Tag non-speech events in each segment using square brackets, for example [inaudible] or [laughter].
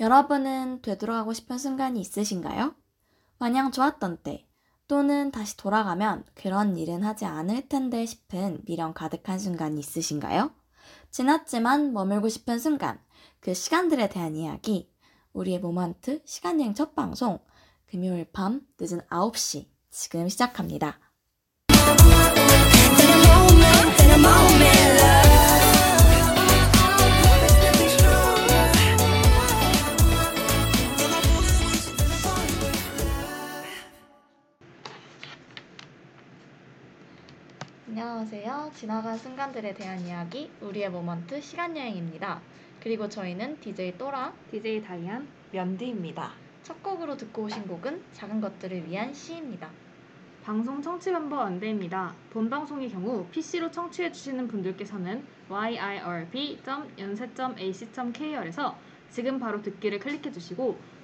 여러분은 되돌아가고 싶은 순간이 있으신가요? 마냥 좋았던 때, 또는 다시 돌아가면 그런 일은 하지 않을 텐데 싶은 미련 가득한 순간이 있으신가요? 지났지만 머물고 싶은 순간, 그 시간들에 대한 이야기, 우리의 모먼트 시간여행 첫 방송, 금요일 밤 늦은 9시, 지금 시작합니다. 안녕하세요. 지나간 순간들에 대한 이야기, 우리의 moment 시간여행입니다. 그리고 저희는 DJ 또라, DJ 다이안 면디입니다. 첫 곡으로 듣고 오신 곡은 작은 것들을 위한 시입니다. 방송 청취 멤버 안내입니다. 본 방송의 경우 PC로 청취해 주시는 분들께서는 yirb.yonsei.ac.kr에서 지금 바로 듣기를 클릭해 주시고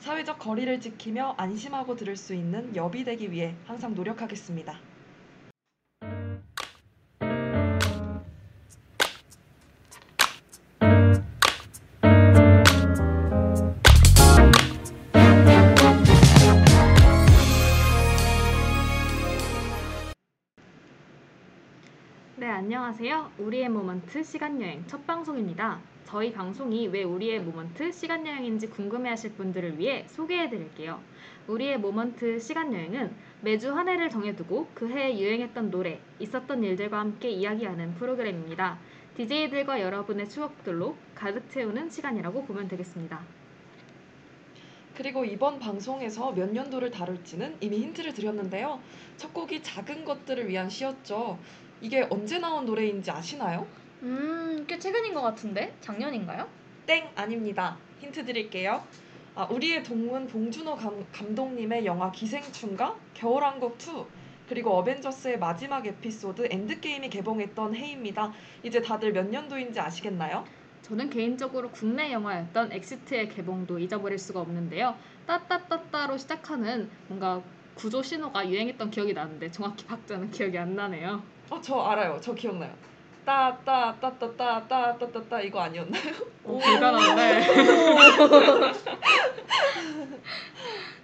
사회적 거리를 지키며 안심하고 들을 수 있는 엽이 되기 위해 항상 노력하겠습니다. 안녕하세요. 우리의 moment 시간여행 첫 방송입니다. 저희 방송이 왜 우리의 moment 시간여행인지 궁금해하실 분들을 위해 소개해드릴게요. 우리의 moment 시간여행은 매주 한 해를 정해두고 그 해에 유행했던 노래, 있었던 일들과 함께 이야기하는 프로그램입니다. DJ들과 여러분의 추억들로 가득 채우는 시간이라고 보면 되겠습니다. 그리고 이번 방송에서 몇 년도를 다룰지는 이미 힌트를 드렸는데요. 첫 곡이 작은 것들을 위한 시였죠. 이게 언제 나온 노래인지 아시나요? 음, 꽤 최근인 것 같은데? 작년인가요? 땡 아닙니다. 힌트 드릴게요. 아, 우리의 동문 봉준호 감, 감독님의 영화 기생충과 겨울왕국 2 그리고 어벤져스의 마지막 에피소드 엔드게임이 개봉했던 해입니다. 이제 다들 몇 년도인지 아시겠나요? 저는 개인적으로 국내 영화였던 엑시트의 개봉도 잊어버릴 수가 없는데요. 따따따따로 시작하는 뭔가 구조 신호가 유행했던 기억이 나는데 정확히 [laughs] 박자는 기억이 안 나네요. 어, 저 알아요. 저 기억나요. 따따따따따따따따따 이거 아니었나요? 오, 대단한데. [laughs]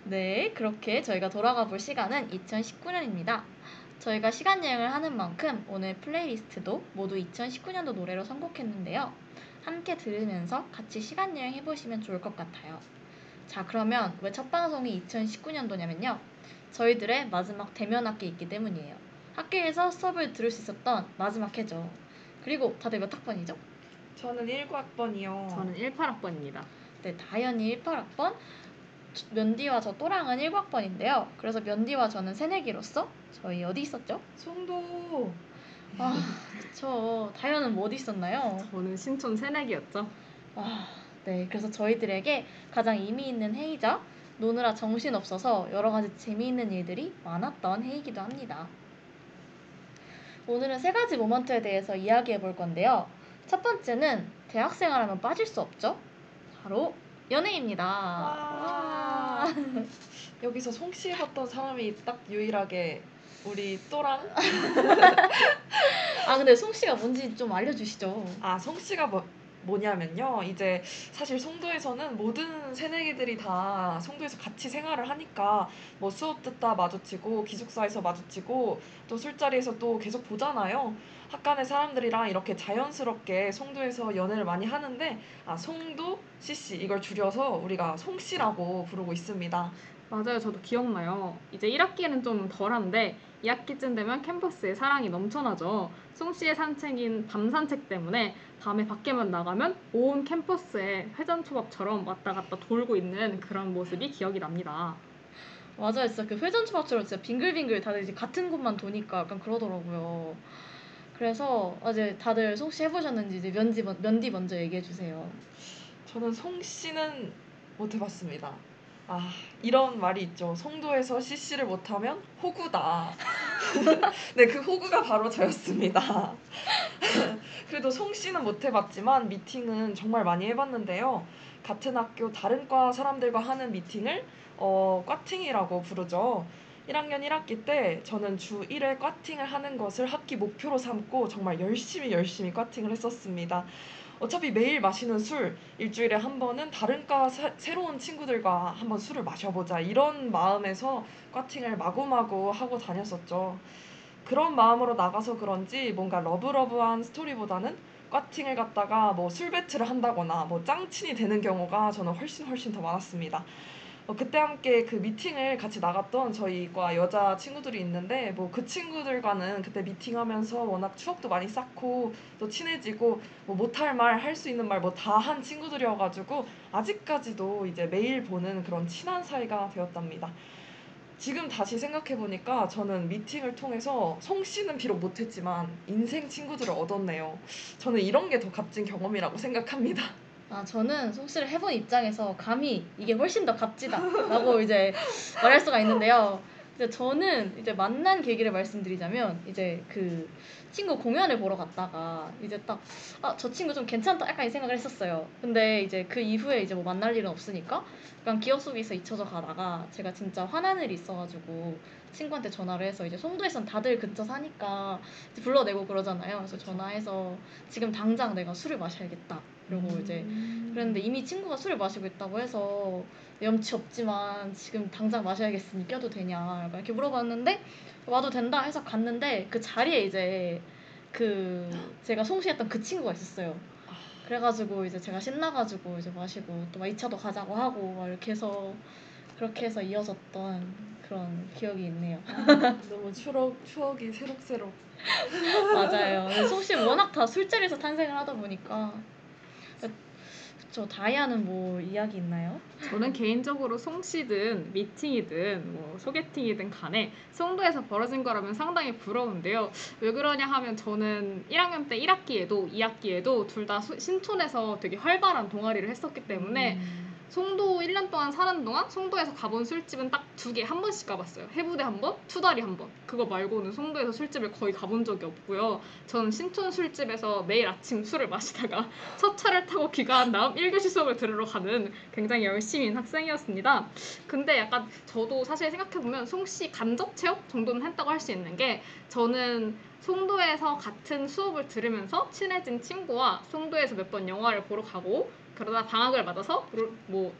네, 그렇게 저희가 돌아가 볼 시간은 2019년입니다. 저희가 시간 여행을 하는 만큼 오늘 플레이리스트도 모두 2019년도 노래로 선곡했는데요. 함께 들으면서 같이 시간 여행 해보시면 좋을 것 같아요. 자, 그러면 왜 첫 방송이 2019년도냐면요. 저희들의 마지막 대면 학기 있기 때문이에요. 학교에서 수업을 들을 수 있었던 마지막 해죠. 그리고 다들 몇 학번이죠? 저는 19학번이요. 저는 18학번입니다. 네, 다현이 18학번, 면디와 저 또랑은 19학번인데요. 그래서 면디와 저는 새내기로서 저희 어디 있었죠? 송도 아, 그쵸. 다현은 뭐 어디 있었나요? 저는 신촌 새내기였죠. 아, 네. 그래서 저희들에게 가장 의미 있는 회의자, 노느라 정신 없어서 여러 가지 재미있는 일들이 많았던 해이기도 합니다. 오늘은 세 가지 모먼트에 대해서 이야기해 볼 건데요. 첫 번째는 대학생활 하면 빠질 수 없죠. 바로 연애입니다. 와. [laughs] 여기서 송씨 해봤던 사람이 딱 유일하게 우리 또랑 [laughs] 아 근데 송 씨가 뭔지 좀 알려주시죠. 아 송씨가 뭐, 뭐냐면요. 이제 사실 송도에서는 모든 새내기들이 다 송도에서 같이 생활을 하니까 뭐 수업 듣다 마주치고 기숙사에서 마주치고 또 술자리에서 또 계속 보잖아요. 학간의 사람들이랑 이렇게 자연스럽게 송도에서 연애를 많이 하는데 아 송도 씨씨 이걸 줄여서 우리가 송씨라고 부르고 있습니다 맞아요. 저도 기억나요. 이제 1학기에는 좀 덜한데 2학기쯤 되면 캠퍼스에 사랑이 넘쳐나죠. 송씨의 산책인 밤 산책 때문에 밤에 밖에만 나가면 온 캠퍼스에 회전초밥처럼 왔다 갔다 돌고 있는 그런 모습이 기억이 납니다. 맞아요, 진짜 그 회전 초밥처럼 진짜 빙글빙글 다들 이제 같은 곳만 도니까 약간 그러더라고요. 그래서 어제 다들 송씨 해보셨는지 이제 면디 먼- 면디 먼저 얘기해 주세요. 저는 송 씨는 못 해봤습니다 아, 이런 말이 있죠. 송도에서 CC를 못하면 호구다. [laughs] 네, 그 호구가 바로 저였습니다. [laughs] 그래도 송 씨는 못 해봤지만 미팅은 정말 많이 해봤는데요. 같은 학교 다른 과 사람들과 하는 미팅을 어, 과팅이라고 부르죠. 1학년 1학기 때 저는 주 1회 과팅을 하는 것을 학기 목표로 삼고 정말 열심히 열심히 과팅을 했었습니다. 어차피 매일 마시는 술, 일주일에 한 번은 다른 과 새- 새로운 친구들과 한번 술을 마셔보자 이런 마음에서 과팅을 마구마구 하고 다녔었죠. 그런 마음으로 나가서 그런지 뭔가 러브러브한 스토리보다는 과팅을 갔다가 뭐 술 배틀을 한다거나 뭐 짱친이 되는 경우가 저는 훨씬 훨씬 더 많았습니다. 어, 그때 함께 그 미팅을 같이 나갔던 저희 과 여자 친구들이 있는데 뭐 그 친구들과는 그때 미팅하면서 워낙 추억도 많이 쌓고 또 친해지고 뭐 못할 말 할 수 있는 말 뭐 다 한 친구들이어가지고 아직까지도 이제 매일 보는 그런 친한 사이가 되었답니다. 지금 다시 생각해 보니까 저는 미팅을 통해서 송 씨는 비록 못했지만 인생 친구들을 얻었네요. 저는 이런 게 더 값진 경험이라고 생각합니다. 아, 저는 송씨를 해본 입장에서 감히 이게 훨씬 더 값지다라고 [laughs] 이제 말할 수가 있는데요. 이제 저는 이제 만난 계기를 말씀드리자면 이제 그 친구 공연을 보러 갔다가 이제 딱 아 저 친구 좀 괜찮다 약간 이 생각을 했었어요. 근데 이제 그 이후에 이제 뭐 만날 일은 없으니까 그냥 기억 속에서 잊혀져 가다가 제가 진짜 화난 일이 있어가지고 친구한테 전화를 해서 이제 송도에선 다들 근처 사니까 불러내고 그러잖아요. 그래서 전화해서 지금 당장 내가 술을 마셔야겠다. 그리고 이제 그랬는데 이미 친구가 술을 마시고 있다고 해서 염치 없지만 지금 당장 마셔야겠으니 껴도 되냐 이렇게 물어봤는데 와도 된다 해서 갔는데 그 자리에 이제 그 제가 송시했던 그 친구가 있었어요. 그래가지고 이제 제가 신나가지고 이제 마시고 또 막 2차도 가자고 하고 막 이렇게 해서 그렇게 해서 이어졌던 그런 기억이 있네요. 너무 추억 추억이 새록새록. [laughs] 맞아요. 송씨는 워낙 다 술자리에서 탄생을 하다 보니까 그쵸 다이아는 뭐 이야기 있나요? 저는 개인적으로 송씨든 미팅이든 뭐 소개팅이든 간에 송도에서 벌어진 거라면 상당히 부러운데요. 왜 그러냐 하면 저는 1학년 때 1학기에도 2학기에도 둘 다 신촌에서 되게 활발한 동아리를 했었기 때문에 음. 송도 1년 동안 사는 동안 송도에서 가본 술집은 딱 두 개 한 번씩 가봤어요. 해부대 한 번, 투다리 한 번. 그거 말고는 송도에서 술집을 거의 가본 적이 없고요. 저는 신촌 술집에서 매일 아침 술을 마시다가 [laughs] 첫 차를 타고 귀가한 다음 1교시 수업을 들으러 가는 굉장히 열심인 학생이었습니다. 근데 약간 저도 사실 생각해보면 송씨 간접 체험 정도는 했다고 할 수 있는 게 저는 송도에서 같은 수업을 들으면서 친해진 친구와 송도에서 몇 번 영화를 보러 가고 그러다 방학을 맞아서 로- 뭐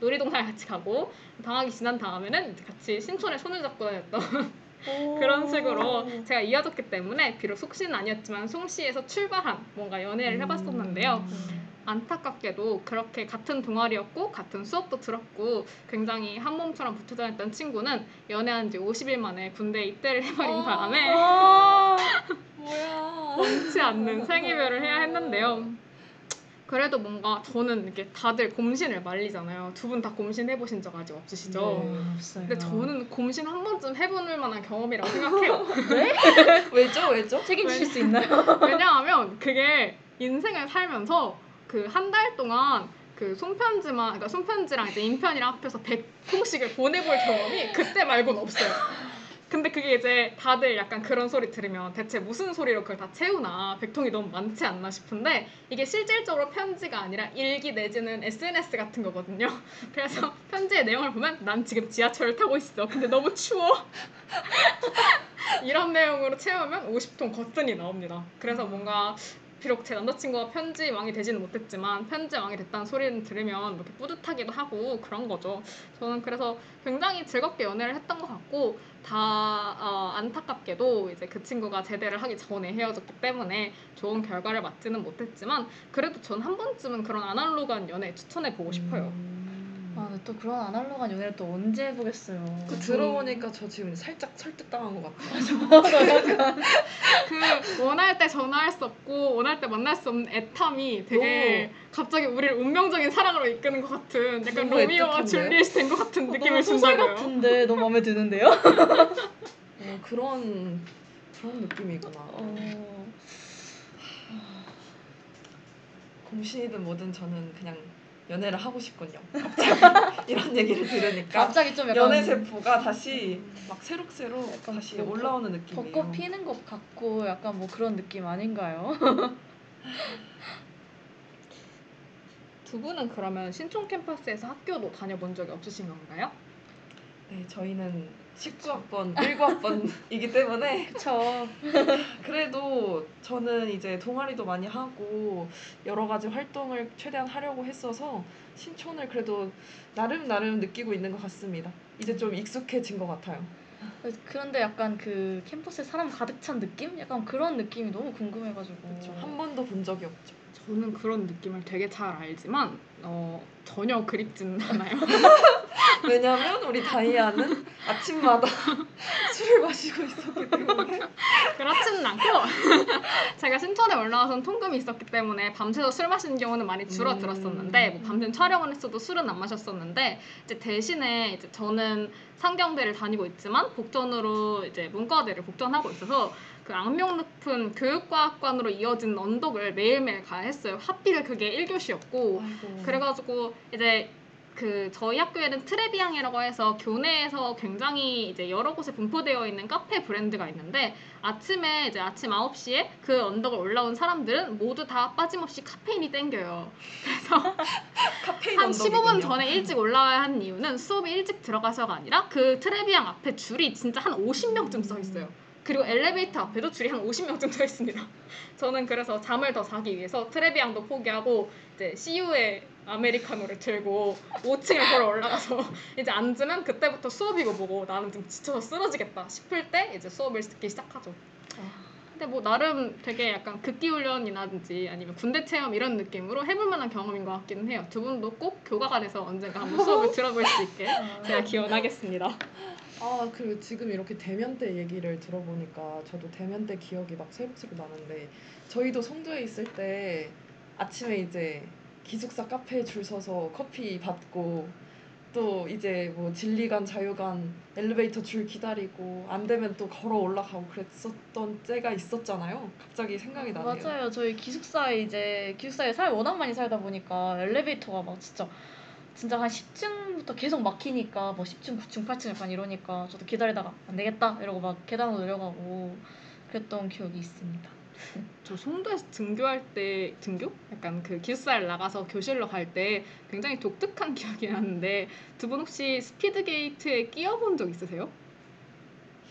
놀이동산에 같이 가고 방학이 지난 다음에는 같이 신촌에 손을 잡고 다녔던 [laughs] 그런 식으로 제가 이어졌기 때문에 비록 속시는 아니었지만 송시에서 출발한 뭔가 연애를 해봤었는데요. 음. 안타깝게도 그렇게 같은 동아리였고 같은 수업도 들었고 굉장히 한 몸처럼 붙어 다녔던 친구는 연애한 지 50일 만에 군대에 입대를 해버린 바람에 아, [laughs] 뭐야. 원치 않는 생이별을 해야 했는데요. 그래도 뭔가 저는 이렇게 다들 곰신을 말리잖아요. 두 분 다 곰신 해보신 적 아직 없으시죠? 네, 없어요. 근데 저는 곰신 한 번쯤 해볼 만한 경험이라고 생각해요. [laughs] [laughs] 왜죠? 왜죠? 책임질 수 있나요? 왜냐하면 그게 인생을 살면서 그 한 달 동안 그 손편지만 그러니까 손편지랑 이제 인편이랑 합해서 100통씩을 보내볼 경험이 그때 말고는 없어요. 근데 그게 이제 다들 약간 그런 소리 들으면 대체 무슨 소리로 그걸 다 채우나 100통이 너무 많지 않나 싶은데 이게 실질적으로 편지가 아니라 일기 내지는 SNS 같은 거거든요. [laughs] 그래서 편지의 내용을 보면 난 지금 지하철을 타고 있어. 근데 너무 추워. [laughs] 이런 내용으로 채우면 50통 거뜬히 나옵니다. 그래서 뭔가 비록 제 남자친구가 편지 왕이 되지는 못했지만 편지 왕이 됐다는 소리를 들으면 이렇게 뿌듯하기도 하고 그런 거죠. 저는 그래서 굉장히 즐겁게 연애를 했던 것 같고 다 어, 안타깝게도 이제 그 친구가 제대를 하기 전에 헤어졌기 때문에 좋은 결과를 맞지는 못했지만 그래도 전 한 번쯤은 그런 아날로그한 연애 추천해 보고 싶어요. 아, 근데 또 그런 아날로그한 연애를 또 언제 해보겠어요. 그 들어보니까 저 지금 살짝 설득당한 것 같아요. [laughs] 그 원할 때 전화할 수 없고 원할 때 만날 수 없는 애탐이 되게 갑자기 우리를 운명적인 사랑으로 이끄는 것 같은 약간 로미오와? 줄리엣이 된 것 같은 느낌을 너무 소설 준다고요. 같은데 너무 마음에 드는데요? 어, 그런 그런 느낌이구나. 어... 공신이든 뭐든 저는 그냥 연애를 하고 싶군요. 갑자기 [laughs] 이런 얘기를 들으니까 갑자기 좀 약간 연애 세포가 다시 막 새록새록 약간 다시 뭐 올라오는 느낌이에요. 벚꽃 피는 것 같고 약간 뭐 그런 느낌 아닌가요? [laughs] 두 분은 그러면 신촌 캠퍼스에서 학교도 다녀본 적이 없으신 건가요? 네, 저희는 19학번, 19학번이기 때문에 [laughs] 그쵸. 그래도 저는 이제 동아리도 많이 하고 여러 가지 활동을 최대한 하려고 했어서 신촌을 그래도 나름 나름 느끼고 있는 것 같습니다. 이제 좀 익숙해진 것 같아요. 그런데 약간 그 캠퍼스에 사람 가득 찬 느낌? 약간 그런 느낌이 너무 궁금해가지고. 그렇죠. 한 번도 본 적이 없죠. 저는 그런 느낌을 되게 잘 알지만 어, 전혀 그립지는 않아요. [laughs] 왜냐면 우리 다이아는 아침마다 [laughs] 술을 마시고 있었기 때문에 그렇지는 않고 [laughs] 제가 신촌에 올라와선 통금이 있었기 때문에 밤새서 술 마시는 경우는 많이 줄어들었었는데 뭐 밤샘 촬영을 했어도 술은 안 마셨었는데 이제 대신에 이제 저는 상경대를 다니고 있지만 복전으로 이제 문과대를 복전하고 있어서 그 악명 높은 교육과학관으로 이어진 언덕을 매일매일 가야 했어요. 하필 그게 1교시였고 아이고. 그래가지고 이제 그 저희 학교에는 트레비앙이라고 해서 교내에서 굉장히 이제 여러 곳에 분포되어 있는 카페 브랜드가 있는데 아침에 이제 아침 9시에 그 언덕을 올라온 사람들은 모두 다 빠짐없이 카페인이 땡겨요. [laughs] 카페인 한 언덕이군요. 15분 전에 일찍 올라와야 하는 이유는 수업이 일찍 들어가서가 아니라 그 트레비앙 앞에 줄이 진짜 한 50명쯤 써 있어요. 그리고 엘리베이터 앞에도 줄이 한 50명쯤 서 있습니다. [laughs] 저는 그래서 잠을 더 자기 위해서 트레비앙도 포기하고 이제 CU의 아메리카노를 들고 5층에 걸어 올라가서 [laughs] 이제 앉으면 그때부터 수업이고 뭐고 나는 좀 지쳐서 쓰러지겠다 싶을 때 이제 수업을 듣기 시작하죠. 근데 뭐 나름 되게 약간 극기 훈련이라든지 아니면 군대 체험 이런 느낌으로 해볼 만한 경험인 것 같기는 해요. 두 분도 꼭 교과관에서 언젠가 한번 수업을 [laughs] 들어볼 수 있게 제가 기원하겠습니다. 아, 그 지금 이렇게 대면 때 얘기를 들어보니까 저도 대면 때 기억이 막 새록새록 나는데 저희도 송도에 있을 때 아침에 이제 기숙사 카페에 줄 서서 커피 받고 또 이제 뭐 진리관 자유관 엘리베이터 줄 기다리고 안 되면 또 걸어 올라가고 그랬었던 때가 있었잖아요. 갑자기 생각이 나네요. 맞아요. 저희 기숙사에 이제 기숙사에 살 워낙 많이 살다 보니까 엘리베이터가 막 진짜 진짜 한 10층부터 계속 막히니까 뭐 10층, 9층, 8층 약간 이러니까 저도 기다리다가 안 되겠다 이러고 막 계단으로 내려가고 그랬던 기억이 있습니다. 저 송도에서 등교할 때 등교? 약간 그 기숙사를 나가서 교실로 갈 때 굉장히 독특한 [laughs] 기억이 나는데 두 분 혹시 스피드 게이트에 끼어본 적 있으세요?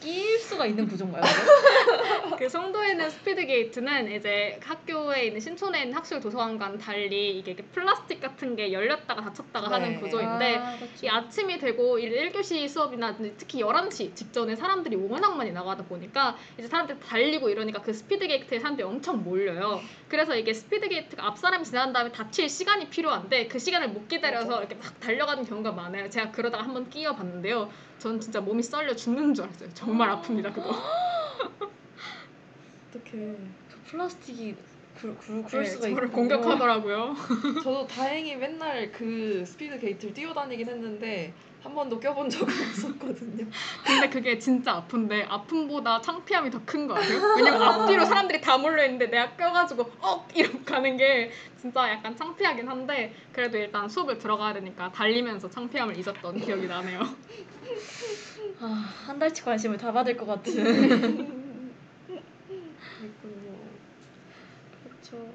끼일 수가 있는 구조인가요? [laughs] 그 송도에 있는 스피드 게이트는 이제 학교에 있는 신촌에 있는 학술 도서관과는 달리 이게 플라스틱 같은 게 열렸다가 닫혔다가 네. 하는 구조인데 아, 그렇죠. 이 아침이 되고 1교시 수업이나 특히 11시 직전에 사람들이 워낙 많이 나가다 보니까 이제 사람들이 달리고 이러니까 그 스피드 게이트에 사람들이 엄청 몰려요. 그래서 이게 스피드 게이트가 앞 사람이 지난 다음에 닫힐 시간이 필요한데 그 시간을 못 기다려서. 이렇게 막 달려가는 경우가 많아요. 제가 그러다가 한번 끼어 봤는데요. 전 진짜 몸이 썰려 죽는 줄 알았어요. 정말 아픕니다 그거. [gasps] 어떡해. 그 플라스틱이 그, 그, 그럴 네, 수가 저를 있고 공격하더라고요. [laughs] 저도 다행히 맨날 그 스피드 게이트를 뛰어다니긴 했는데 한 번도 껴본 적은 [laughs] 없었거든요. 근데 그게 진짜 아픈데 아픔보다 창피함이 더 큰거 아세요? 왜냐면 앞뒤로 사람들이 다 몰려 있는데 내가 껴가지고 억 이러고 가는 게 진짜 약간 창피하긴 한데 그래도 일단 수업을 들어가야 되니까 달리면서 창피함을 잊었던 기억이 나네요. [laughs] 아, 한 달치 관심을 다 받을 것 같은 그랬군요. 그렇죠.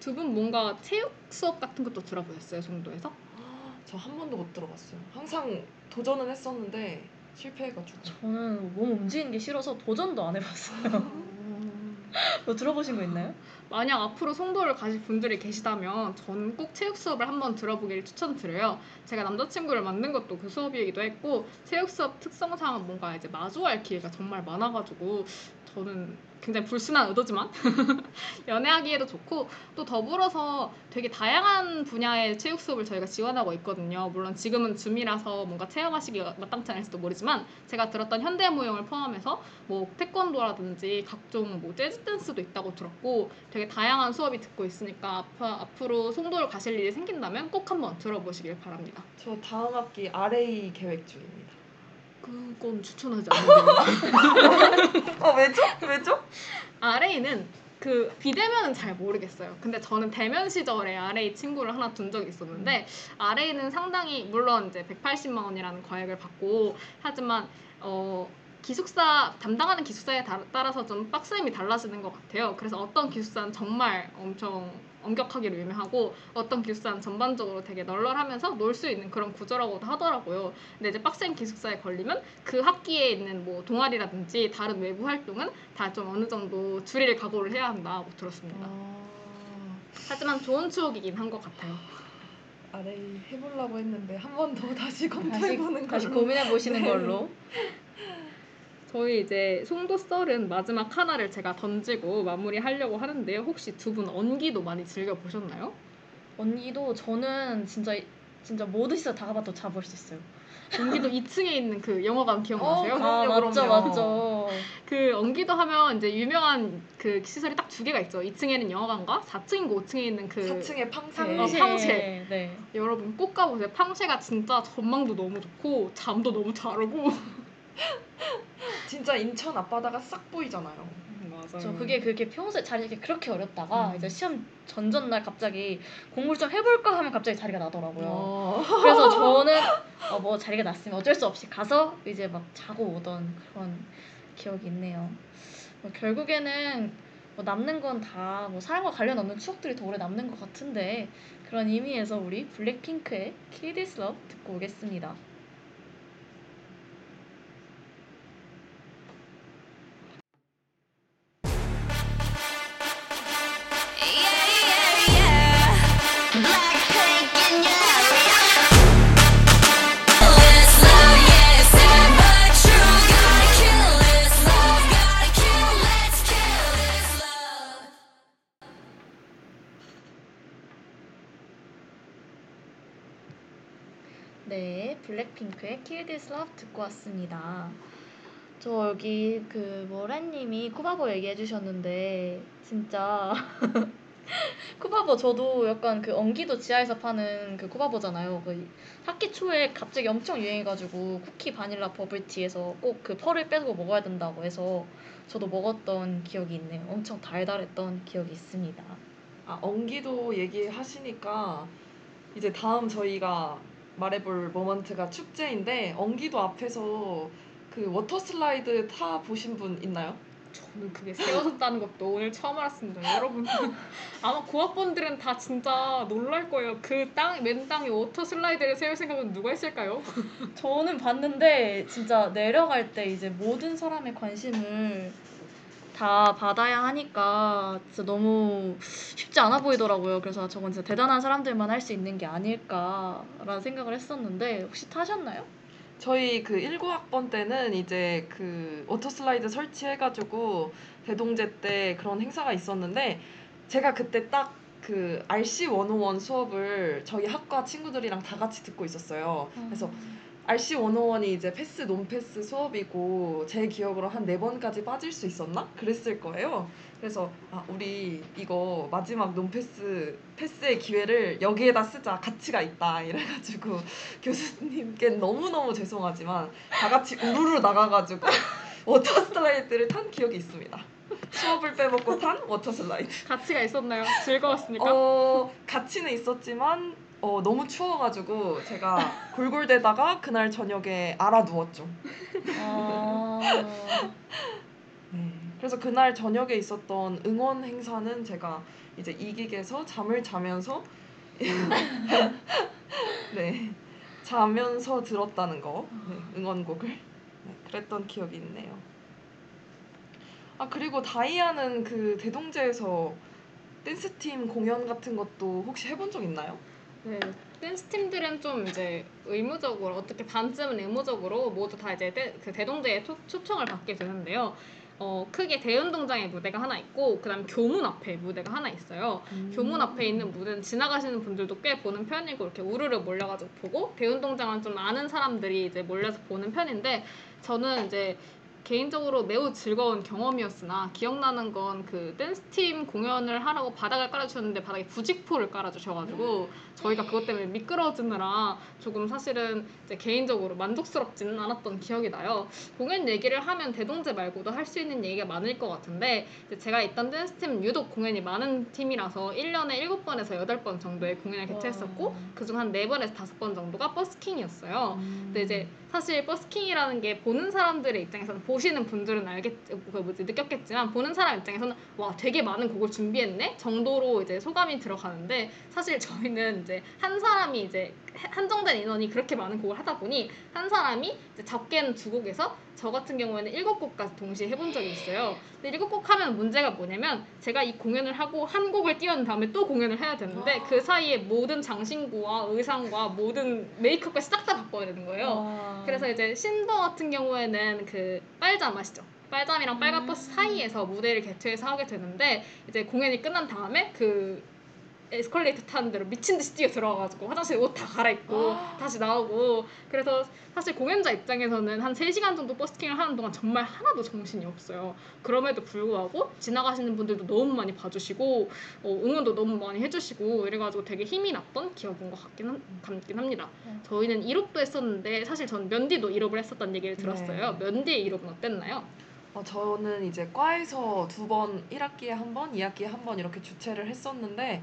두 분 뭔가 체육 수업 같은 것도 들어보셨어요 송도에서? 저 한 번도 못 들어봤어요. 항상 도전은 했었는데 실패해가지고. 저는 몸 움직이는 게 싫어서 도전도 안 해봤어요. 뭐 들어보신 거 있나요? 만약 앞으로 송도를 가실 분들이 계시다면 저는 꼭 체육 수업을 한번 들어보기를 추천드려요. 제가 남자친구를 만든 것도 그 수업이기도 했고 체육 수업 특성상은 뭔가 이제 마주할 기회가 정말 많아가지고 저는 굉장히 불순한 의도지만 [laughs] 연애하기에도 좋고 또 더불어서 되게 다양한 분야의 체육 수업을 저희가 지원하고 있거든요. 물론 지금은 줌이라서 뭔가 체험하시기가 마땅치 않을지도 모르지만 제가 들었던 현대 무용을 포함해서 뭐 태권도라든지 각종 뭐 재즈 댄스도 있다고 들었고 되게 다양한 수업이 듣고 있으니까 앞, 앞으로 송도를 가실 일이 생긴다면 꼭 한번 들어보시길 바랍니다. 저 다음 학기 RA 계획 중입니다. 그건 추천하지 않는데 [laughs] 어 왜죠? 왜죠? RA는 그 비대면은 잘 모르겠어요. 근데 저는 대면 시절에 RA 친구를 하나 둔 적이 있었는데 RA는 상당히 물론 이제 180만 원이라는 과액을 받고 하지만 어 기숙사 담당하는 기숙사에 다- 따라서 좀 빡셈이 달라지는 것 같아요. 그래서 어떤 기숙사는 정말 엄청 엄격하기로 유명하고 어떤 기숙사는 전반적으로 되게 널널하면서 놀 수 있는 그런 구조라고도 하더라고요. 근데 이제 빡센 기숙사에 걸리면 그 학기에 있는 뭐 동아리라든지 다른 외부 활동은 다 좀 어느 정도 줄일 각오를 해야 한다고 들었습니다. 아, 하지만 좋은 추억이긴 한 것 같아요. RA 해보려고 했는데 한 번 더 다시 다시, 검토해보는 다시 걸로. 고민해 보시는 네. 걸로. 저희 이제 송도 썰은 마지막 하나를 제가 던지고 마무리하려고 하는데요. 혹시 두 분 언기도 많이 즐겨 보셨나요? 언니도 저는 진짜 진짜 모든 시설 다 가봐도 잡을 수 있어요. 언기도 [laughs] 2층에 있는 그 영화관 기억나세요? 어, 아 그럼요, 맞죠 그럼요. 맞죠. 그 언기도 하면 이제 유명한 그 시설이 딱 두 개가 있죠. 2층에는 영화관과 4층인가 5층에 있는 그 4층에 팡새. 팡새. 팡쉐. 네. 여러분 꼭 가보세요. 팡쉐가 진짜 전망도 너무 좋고 잠도 너무 잘 오고. [laughs] 진짜 인천 앞바다가 싹 보이잖아요. 맞아요. 저 그게 그렇게 평소에 자리가 그렇게 어렵다가 음. 이제 시험 전전날 갑자기 공부를 좀 해볼까 하면 갑자기 자리가 나더라고요. 어. 그래서 [laughs] 저는 어, 뭐 자리가 났으면 어쩔 수 없이 가서 이제 막 자고 오던 그런 기억이 있네요. 뭐 결국에는 뭐 남는 건 다 뭐 사랑과 관련 없는 추억들이 더 오래 남는 것 같은데 그런 의미에서 우리 블랙핑크의 Kill This Love 듣고 오겠습니다. This Love 듣고 왔습니다. 저 여기 그 모라님이 쿠바보 얘기해 주셨는데 진짜 [laughs] 쿠바보 저도 약간 그 엉기도 지하에서 파는 그 쿠바보잖아요. 그 학기 초에 갑자기 엄청 유행해가지고 쿠키 바닐라 버블티에서 꼭 그 펄을 빼고 먹어야 된다고 해서 저도 먹었던 기억이 있네요. 엄청 달달했던 기억이 있습니다. 아, 엉기도 얘기하시니까 이제 다음 저희가 말해볼 moment가 축제인데 언기도 앞에서 그 water slide 타 보신 분 있나요? 저는 그게 세워졌다는 것도 오늘 처음 알았습니다. 여러분 [laughs] 아마 고학번들은 다 진짜 놀랄 거예요. 그 땅 맨 땅에 water slide를 세울 생각은 누가 했을까요? 저는 봤는데 진짜 내려갈 때 이제 모든 사람의 관심을 다 받아야 하니까 진짜 너무 쉽지 않아 보이더라고요. 그래서 저건 진짜 대단한 사람들만 할 수 있는 게 아닐까라는 생각을 했었는데 혹시 타셨나요? 저희 그 19학번 때는 이제 그 water slide 설치해가지고 대동제 때 그런 행사가 있었는데 제가 그때 딱 그 RC 101 수업을 저희 학과 친구들이랑 다 같이 듣고 있었어요. 그래서 RC 101이 이제 pass non-pass 수업이고 제 기억으로 한 네 번까지 빠질 수 있었나? 그랬을 거예요. 그래서 아 우리 이거 마지막 non-pass pass의 기회를 여기에다 쓰자 가치가 있다 이래가지고 [laughs] 교수님께 너무 너무 죄송하지만 다 같이 우르르 나가가지고 water slide를 탄 기억이 있습니다. 수업을 빼먹고 탄 water slide. 가치가 있었나요? 즐거웠습니까? 어 가치는 있었지만 어 너무 추워가지고 제가 골골대다가 그날 저녁에 앓아 누웠죠. 아, 네. 그래서 그날 저녁에 있었던 응원 행사는 제가 이제 이기에서 잠을 자면서 [laughs] 네 자면서 들었다는 거 네, 응원곡을 네, 그랬던 기억이 있네요. 아 그리고 다이아는 그 대동제에서 댄스 팀 공연 같은 것도 혹시 해본 적 있나요? 네, 댄스 팀들은 좀 이제 의무적으로 어떻게 반쯤은 의무적으로 모두 다 이제 대, 그 대동제에 초, 초청을 받게 되는데요. 어, 크게 대운동장에 무대가 하나 있고 그다음 교문 앞에 무대가 하나 있어요. 교문 앞에 있는 무대는 지나가시는 분들도 꽤 보는 편이고 이렇게 우르르 몰려가지고 보고 대운동장은 좀 아는 사람들이 이제 몰려서 보는 편인데 저는 이제 개인적으로 매우 즐거운 경험이었으나 기억나는 건 그 댄스팀 공연을 하라고 바닥을 깔아주셨는데 바닥에 부직포를 깔아주셔가지고 저희가 그것 때문에 미끄러지느라 조금 사실은 이제 개인적으로 만족스럽지는 않았던 기억이 나요. 공연 얘기를 하면 대동제 말고도 할 수 있는 얘기가 많을 것 같은데 제가 있던 댄스팀은 유독 공연이 많은 팀이라서 1년에 7번에서 8번 정도의 공연을 개최했었고 와. 그중 한 4번에서 5번 정도가 버스킹이었어요. 음. 근데 이제 사실 버스킹이라는 게 보는 사람들의 입장에서는 보시는 분들은 알겠 그 뭐지 느꼈겠지만 보는 사람 입장에서는 와 되게 많은 곡을 준비했네? 정도로 이제 소감이 들어가는데 사실 저희는 이제 한 사람이 이제 한정된 인원이 그렇게 많은 곡을 하다 보니 한 사람이 이제 적게는 두 곡에서 저 같은 경우에는 일곱 곡까지 동시에 해본 적이 있어요. 근데 일곱 곡 하면 문제가 뭐냐면 제가 이 공연을 하고 한 곡을 띄운 다음에 또 공연을 해야 되는데 그 사이에 모든 장신구와 의상과 모든 메이크업까지 싹다 바꿔야 되는 거예요. 와. 그래서 이제 신도 같은 경우에는 그 빨잠 아시죠? 빨잠이랑 빨간 버스 음. 사이에서 무대를 개최해서 하게 되는데 이제 공연이 끝난 다음에 그 에스컬레이터 타는 대로 미친 듯이 뛰어 들어가가지고 화장실 옷 다 갈아입고 다시 나오고 그래서 사실 공연자 입장에서는 한 3시간 정도 버스킹을 하는 동안 정말 하나도 정신이 없어요. 그럼에도 불구하고 지나가시는 분들도 너무 많이 봐주시고 어, 응원도 너무 많이 해주시고 이래가지고 되게 힘이 났던 기억인 것 같긴, 한, 같긴 합니다. 음. 저희는 1롭도 했었는데 사실 전 면디도 1롭을 했었다는 얘기를 들었어요. 네. 면디의 1롭은 어땠나요? 어, 저는 이제 과에서 두 번, 1학기에 한 번, 2학기에 한 번 이렇게 주최를 했었는데,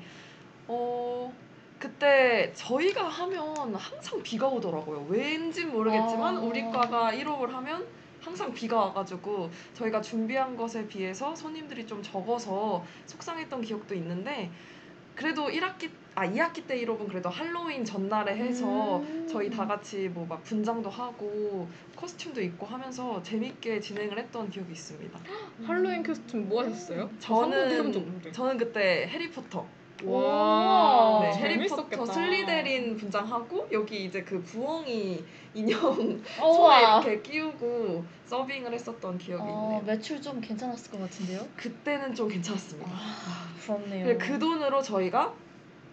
어, 그때 저희가 하면 항상 비가 오더라고요. 왠지 모르겠지만 아. 우리 과가 1호를 하면 항상 비가 와가지고 저희가 준비한 것에 비해서 손님들이 좀 적어서 속상했던 기억도 있는데, 그래도 1학기, 아, 2학기 때 1호는 그래도 할로윈 전날에 해서 음. 저희 다 같이 뭐 막 분장도 하고 코스튬도 입고 하면서 재밌게 진행을 했던 기억이 있습니다. 할로윈 코스튬 뭐 하셨어요? 저 저는. 저는 그때 해리포터, 와, 네, 재밌었겠다. 해리포터 슬리데린 분장하고 여기 이제 그 부엉이 [laughs] 인형 손에. 이렇게 끼우고 서빙을 했었던 기억이 어, 있네요. 매출 좀 괜찮았을 것 같은데요? 그때는 좀 괜찮았습니다. 아, 부럽네요. 그그 돈으로 저희가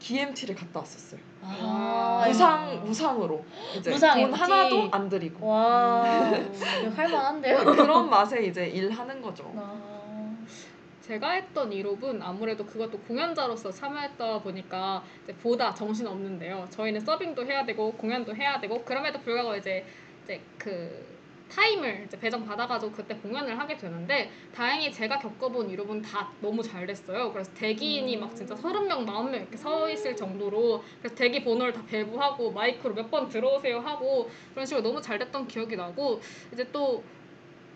GMT를 갔다 왔었어요. 아, 우상 우상으로 이제 우상 돈 MT. 하나도 안 들이고 와, 이거 할만한데요? 그런 맛에 이제 일하는 거죠. 아, 제가 했던 일홉은 아무래도 그것도 공연자로서 참여했다 보니까 이제 보다 정신 없는데요. 저희는 서빙도 해야 되고 공연도 해야 되고 그럼에도 불구하고 이제 이제 그 타임을 이제 배정 받아가지고 그때 공연을 하게 되는데 다행히 제가 겪어본 일홉은 다 너무 잘 됐어요. 그래서 대기인이 막 진짜 30명, 40명 이렇게 서 있을 정도로 그래서 대기 번호를 다 배부하고 마이크로 몇 번 들어오세요 하고 그런 식으로 너무 잘 됐던 기억이 나고 이제 또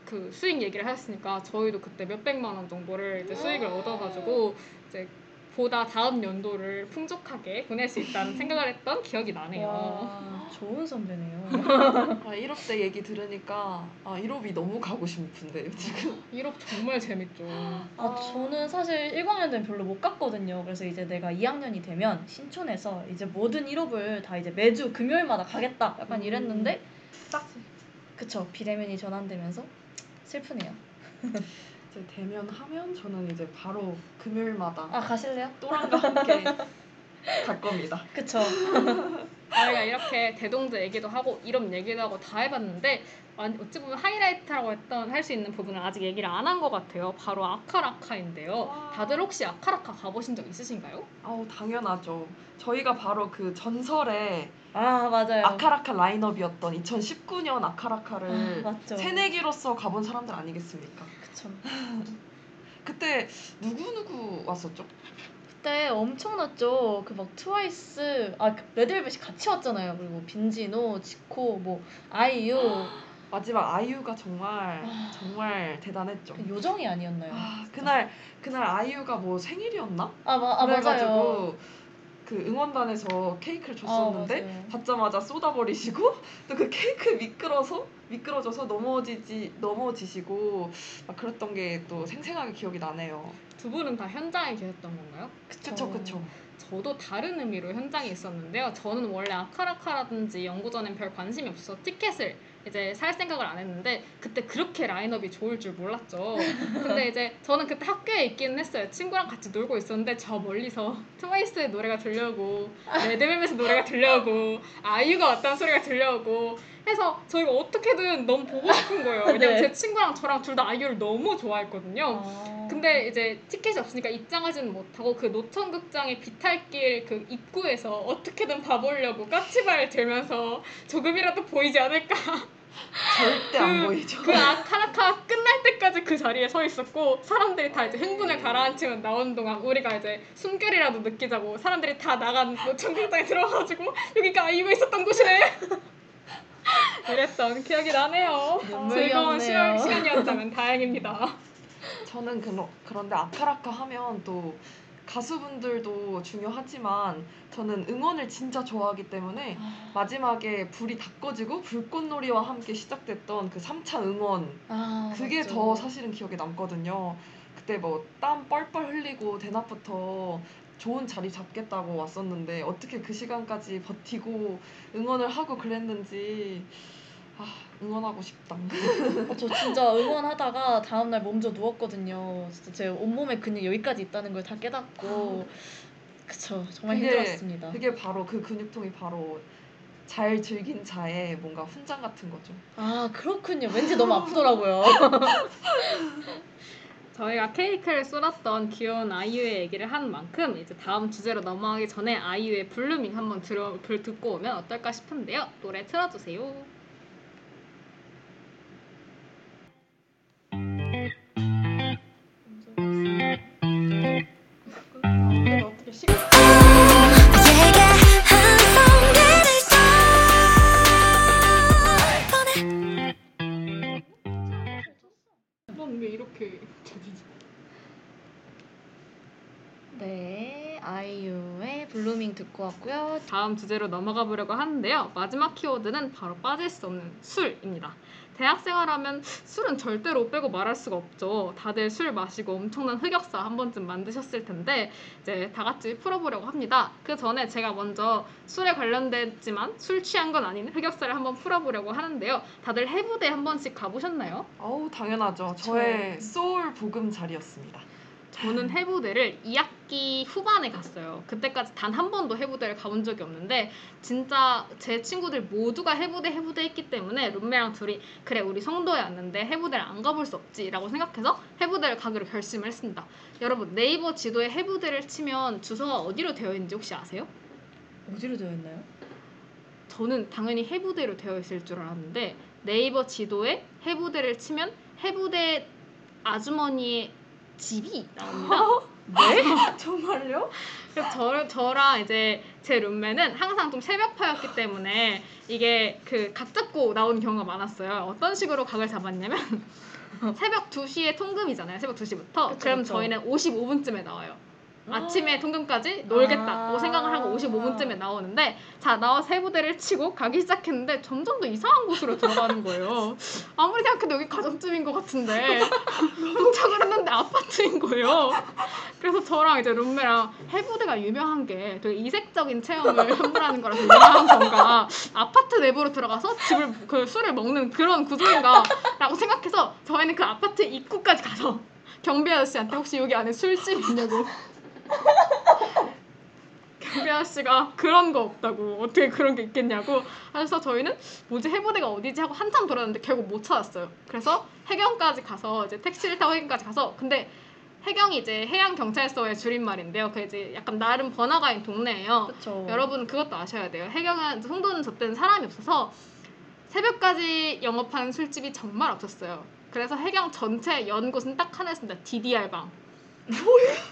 그 수익 얘기를 하셨으니까 저희도 그때 몇 백만 원 정도를 이제 수익을 얻어가지고 이제 보다 다음 연도를 풍족하게 보낼 수 있다는 생각을 했던 기억이 나네요. 와, 좋은 선배네요. [laughs] 아, 일홉 때 얘기 들으니까 아 일홉이 너무 가고 싶은데요 지금. 일홉 정말 재밌죠. 아, 저는 사실 1학년 때는 별로 못 갔거든요. 그래서 이제 내가 2학년이 되면 신촌에서 이제 모든 일홉을 다 이제 매주 금요일마다 가겠다. 약간 음. 이랬는데 딱 그쵸 비대면이 전환되면서 슬프네요. [laughs] 이제 대면 하면 저는 이제 바로 금요일마다 아 가실래요? 또랑과 함께 갈 겁니다. [laughs] 그쵸. [laughs] 저희가 이렇게 대동제 얘기도 하고 이런 얘기도 하고 다 해봤는데 완- 어찌 보면 하이라이트라고 했던 할 수 있는 부분은 아직 얘기를 안 한 것 같아요. 바로 아카라카인데요. 와. 다들 혹시 아카라카 가보신 적 있으신가요? 아우 당연하죠. 저희가 바로 그 전설의 아 맞아요. 아카라카 라인업이었던 2019년 아카라카를 아. 새내기로서 가본 사람들 아니겠습니까? 그쵸. [laughs] 그때 누구 누구 왔었죠? 그때 엄청났죠. 그 막 트와이스, 아그 레드벨벳이 같이 왔잖아요. 그리고 빈지노, 지코, 뭐 아이유, [gasps] 마지막 아이유가 정말 아. 정말 대단했죠. 그 요정이 아니었나요? 아, 그날 그날 아이유가 뭐 생일이었나? 아, 마, 아 맞아요. 그 응원단에서 케이크를 줬었는데 아, 맞아요. 받자마자 쏟아버리시고 [laughs] 또 그 케이크 미끄러서 미끄러져서 넘어지지 넘어지시고 막 그랬던 게 또 생생하게 기억이 나네요. 두 분은 다 현장에 계셨던 건가요? 그쵸 그쵸. 저도 다른 의미로 현장에 있었는데요. 저는 원래 아카라카라든지 연구전엔 별 관심이 없어서 티켓을 이제 살 생각을 안 했는데 그때 그렇게 라인업이 좋을 줄 몰랐죠. 근데 이제 저는 그때 학교에 있기는 했어요. 친구랑 같이 놀고 있었는데 저 멀리서 트와이스의 노래가 들려오고 레드벨벳의 노래가 들려오고 아이유가 왔다는 소리가 들려오고 해서 저희가 어떻게든 너무 보고 싶은 거예요. [laughs] 왜냐면 네. 제 친구랑 저랑 둘 다 아이유를 너무 좋아했거든요. 아. 근데 이제 티켓이 없으니까 입장하지는 못하고 그 노천극장의 비탈길 그 입구에서 어떻게든 봐보려고 까치발 들면서 조금이라도 보이지 않을까 절대 안 그- 보이죠. 그 아카라카 끝날 때까지 그 자리에 서 있었고 사람들이 다 이제 흥분을 가라앉히면 나오는 동안 우리가 이제 숨결이라도 느끼자고 사람들이 다 나간 노천극장에 들어가가지고 여기가 아이유가 있었던 곳이네 이랬던 기억이 나네요 즐거운. 시간, 시간이었다면 다행입니다 저는 그러, 그런데 아카라카 하면 또 가수분들도 중요하지만 저는 응원을 진짜 좋아하기 때문에 마지막에 불이 다 꺼지고 불꽃놀이와 함께 시작됐던 그 3차 응원 아, 그게 맞죠. 더 사실은 기억에 남거든요. 그때 뭐 땀 뻘뻘 흘리고 대낮부터 좋은 자리 잡겠다고 왔었는데 어떻게 그 시간까지 버티고 응원을 하고 그랬는지 아 응원하고 싶다. 아, 저 진짜 응원하다가 다음날 몸져 누웠거든요. 진짜 제 온몸에 근육 여기까지 있다는 걸 다 깨닫고 그쵸 정말 그게- 힘들었습니다. 그게 바로 그 근육통이 바로 잘 즐긴 자의 뭔가 훈장 같은 거죠. 아 그렇군요. 왠지 너무 아프더라고요. [laughs] 저희가 케이크를 쏟았던 귀여운 아이유의 얘기를 한 만큼 이제 다음 주제로 넘어가기 전에 아이유의 Blooming 한번 들어 들- 듣고 오면 어떨까 싶은데요. 노래 틀어주세요. 듣고 왔고요. 다음 주제로 넘어가 보려고 하는데요. 마지막 키워드는 바로 빠질 수 없는 술입니다. 대학생활 하면 술은 절대로 빼고 말할 수가 없죠. 다들 술 마시고 엄청난 흑역사 한 번쯤 만드셨을 텐데 이제 다 같이 풀어보려고 합니다. 그 전에 제가 먼저 술에 관련됐지만 술 취한 건 아닌 흑역사를 한번 풀어보려고 하는데요. 다들 해부대 한 번씩 가보셨나요? 어우 당연하죠. 저의 소울 보금 자리였습니다. 저는 해부대를 2학기 후반에 갔어요. 그때까지 단 한 번도 해부대를 가본 적이 없는데 진짜 제 친구들 모두가 해부대 해부대 했기 때문에 룸메랑 둘이 그래 우리 성도에 왔는데 해부대를 안 가볼 수 없지라고 생각해서 해부대를 가기로 결심을 했습니다. 여러분 네이버 지도에 해부대를 치면 주소가 어디로 되어 있는지 혹시 아세요? 어디로 되어 있나요? 저는 당연히 해부대로 되어 있을 줄 알았는데 네이버 지도에 해부대를 치면 해부대 아주머니의 집이 나옵니다. 네? [laughs] 정말요? 그래서 저, 저랑 이제 제 룸메는 항상 좀 새벽파였기 때문에 이게 그 각 잡고 나오는 경우가 많았어요. 어떤 식으로 각을 잡았냐면 [laughs] 새벽 2시에 통금이잖아요. 새벽 2시부터. 그쵸, 그럼 그쵸. 저희는 55분쯤에 나와요. 아침에 통금까지 놀겠다고 아. 생각을 하고 55분쯤에 나오는데 자 나와서 해부대를 치고 가기 시작했는데 점점 더 이상한 곳으로 들어가는 거예요. 아무리 생각해도 여기 가정집인 것 같은데 [laughs] 도착을 했는데 아파트인 거예요. 그래서 저랑 이제 룸메랑 해부대가 유명한 게 되게 이색적인 체험을 [laughs] 선물하는 거라서 유명한 건가 아파트 내부로 들어가서 집을 그 술을 먹는 그런 구조인가라고 생각해서 저희는 그 아파트 입구까지 가서 경비 아저씨한테 혹시 여기 안에 술집 있냐고 경비 아저씨가 그런 거 없다고 어떻게 그런 게 있겠냐고 그래서 저희는 뭐지 해부대가 어디지 하고 한참 돌았는데 결국 못 찾았어요 그래서 해경까지 가서 이제 택시를 타고 해경까지 가서 근데 해경이 이제 해양 경찰서의 줄임말인데요 그 이제 약간 나름 번화가인 동네예요 그렇죠. 여러분 그것도 아셔야 돼요. 해경은 송도는 저 때는 사람이 없어서 새벽까지 영업하는 술집이 정말 없었어요. 그래서 해경 전체 연 곳은 딱 하나 있습니다. DDR 방.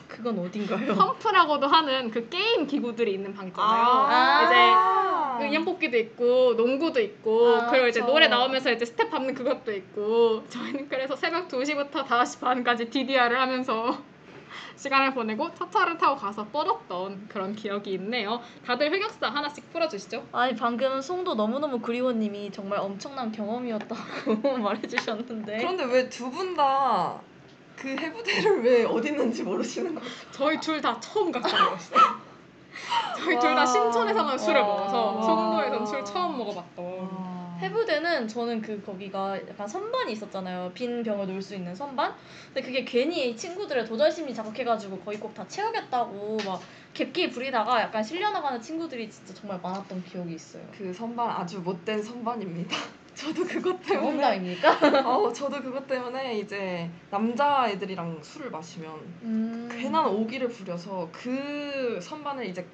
그건 어딘가요? 펌프라고도 하는 그 게임 기구들이 있는 방 있잖아요. 아. 이제 양볶이도 있고 농구도 있고 아, 그리고 이제 그쵸. 노래 나오면서 이제 스텝 밟는 그것도 있고 저희는 그래서 새벽 2시부터 5시 반까지 DDR을 하면서 [laughs] 시간을 보내고 차차를 타고 가서 뻗었던 그런 기억이 있네요. 다들 흑역사 하나씩 풀어주시죠. 아니 방금 송도 너무너무 그리워님이 정말 엄청난 경험이었다고 [laughs] 말해주셨는데 그런데 왜 두 분 다 그 해부대를 왜 어디 있는지 모르시는 거예요? 저희 둘 다 처음 갔던 [laughs] 거였어요. 저희 둘다 와. 신촌에서만 술을 와. 먹어서 와. 송도에선 술 처음 먹어봤던. 아, 해부대는 저는 그 거기가 약간 선반이 있었잖아요. 빈 병을 놓을 수 있는 선반. 근데 그게 괜히 친구들의 도전심이 자극해가지고 거의 꼭 다 채우겠다고 막 갭기 부리다가 약간 실려나가는 친구들이 진짜 정말 많았던 기억이 있어요. 그 선반 아주 못된 선반입니다. 저도 그것 때문에 경험담입니까? [laughs] 어, 저도 그것 때문에 이제 남자 애들이랑 술을 마시면 음. 괜한 오기를 부려서 그 선반을 이제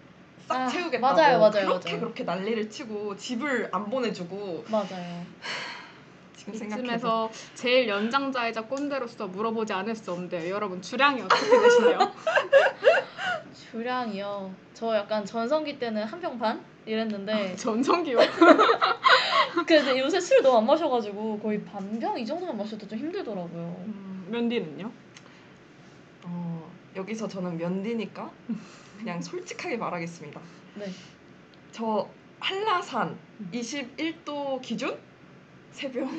싹 아, 채우겠다고 맞아요, 맞아요, 그렇게 맞아요. 그렇게 난리를 치고 집을 안 보내주고 맞아요. [sighs] 지금 생각해도 이쯤에서 제일 연장자이자 꼰대로서 물어보지 않을 수 없는데요. 여러분 주량이 어떻게 되시나요? [laughs] 주량이요. 저 약간 전성기 때는 한 병 반 이랬는데 전성기요. 근데 [laughs] 요새 술 너무 안 마셔가지고 거의 반병 이 정도만 마셔도 좀 힘들더라고요. 음, 면디는요? 어, 여기서 저는 면디니까 그냥 [laughs] 솔직하게 말하겠습니다. 네. 저 한라산 21도 기준 세병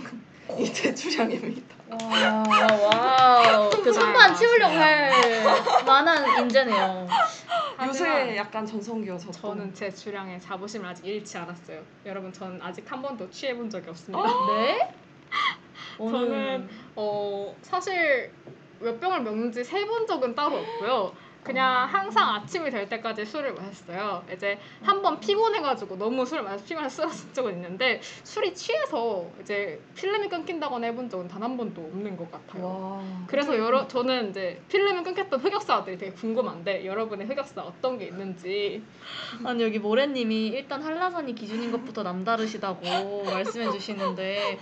[laughs] 이제 주량입니다. 와, wow. 그 선반 채우려고 할 만한 인재네요. 요새 하지만 약간 전성기여서 또 저는 제 주량에 자부심을 아직 잃지 않았어요. 여러분 전 아직 한 번도 취해본 적이 없습니다. [laughs] 네? [laughs] 저는 어 사실 몇 병을 먹는지 세 본 적은 따로 없고요. 그냥 항상 아침이 될 때까지 술을 마셨어요. 이제 한 번 피곤해가지고 너무 술을 마셔서 피곤해서 쓰러진 적은 있는데 술이 취해서 이제 필름이 끊긴다거나 해본 적은 단 한 번도 없는 것 같아요. 와. 그래서 여러 저는 이제 필름이 끊겼던 흑역사들이 되게 궁금한데 여러분의 흑역사 어떤 게 있는지 아니 여기 모래님이 일단 한라산이 기준인 것부터 남다르시다고 말씀해 주시는데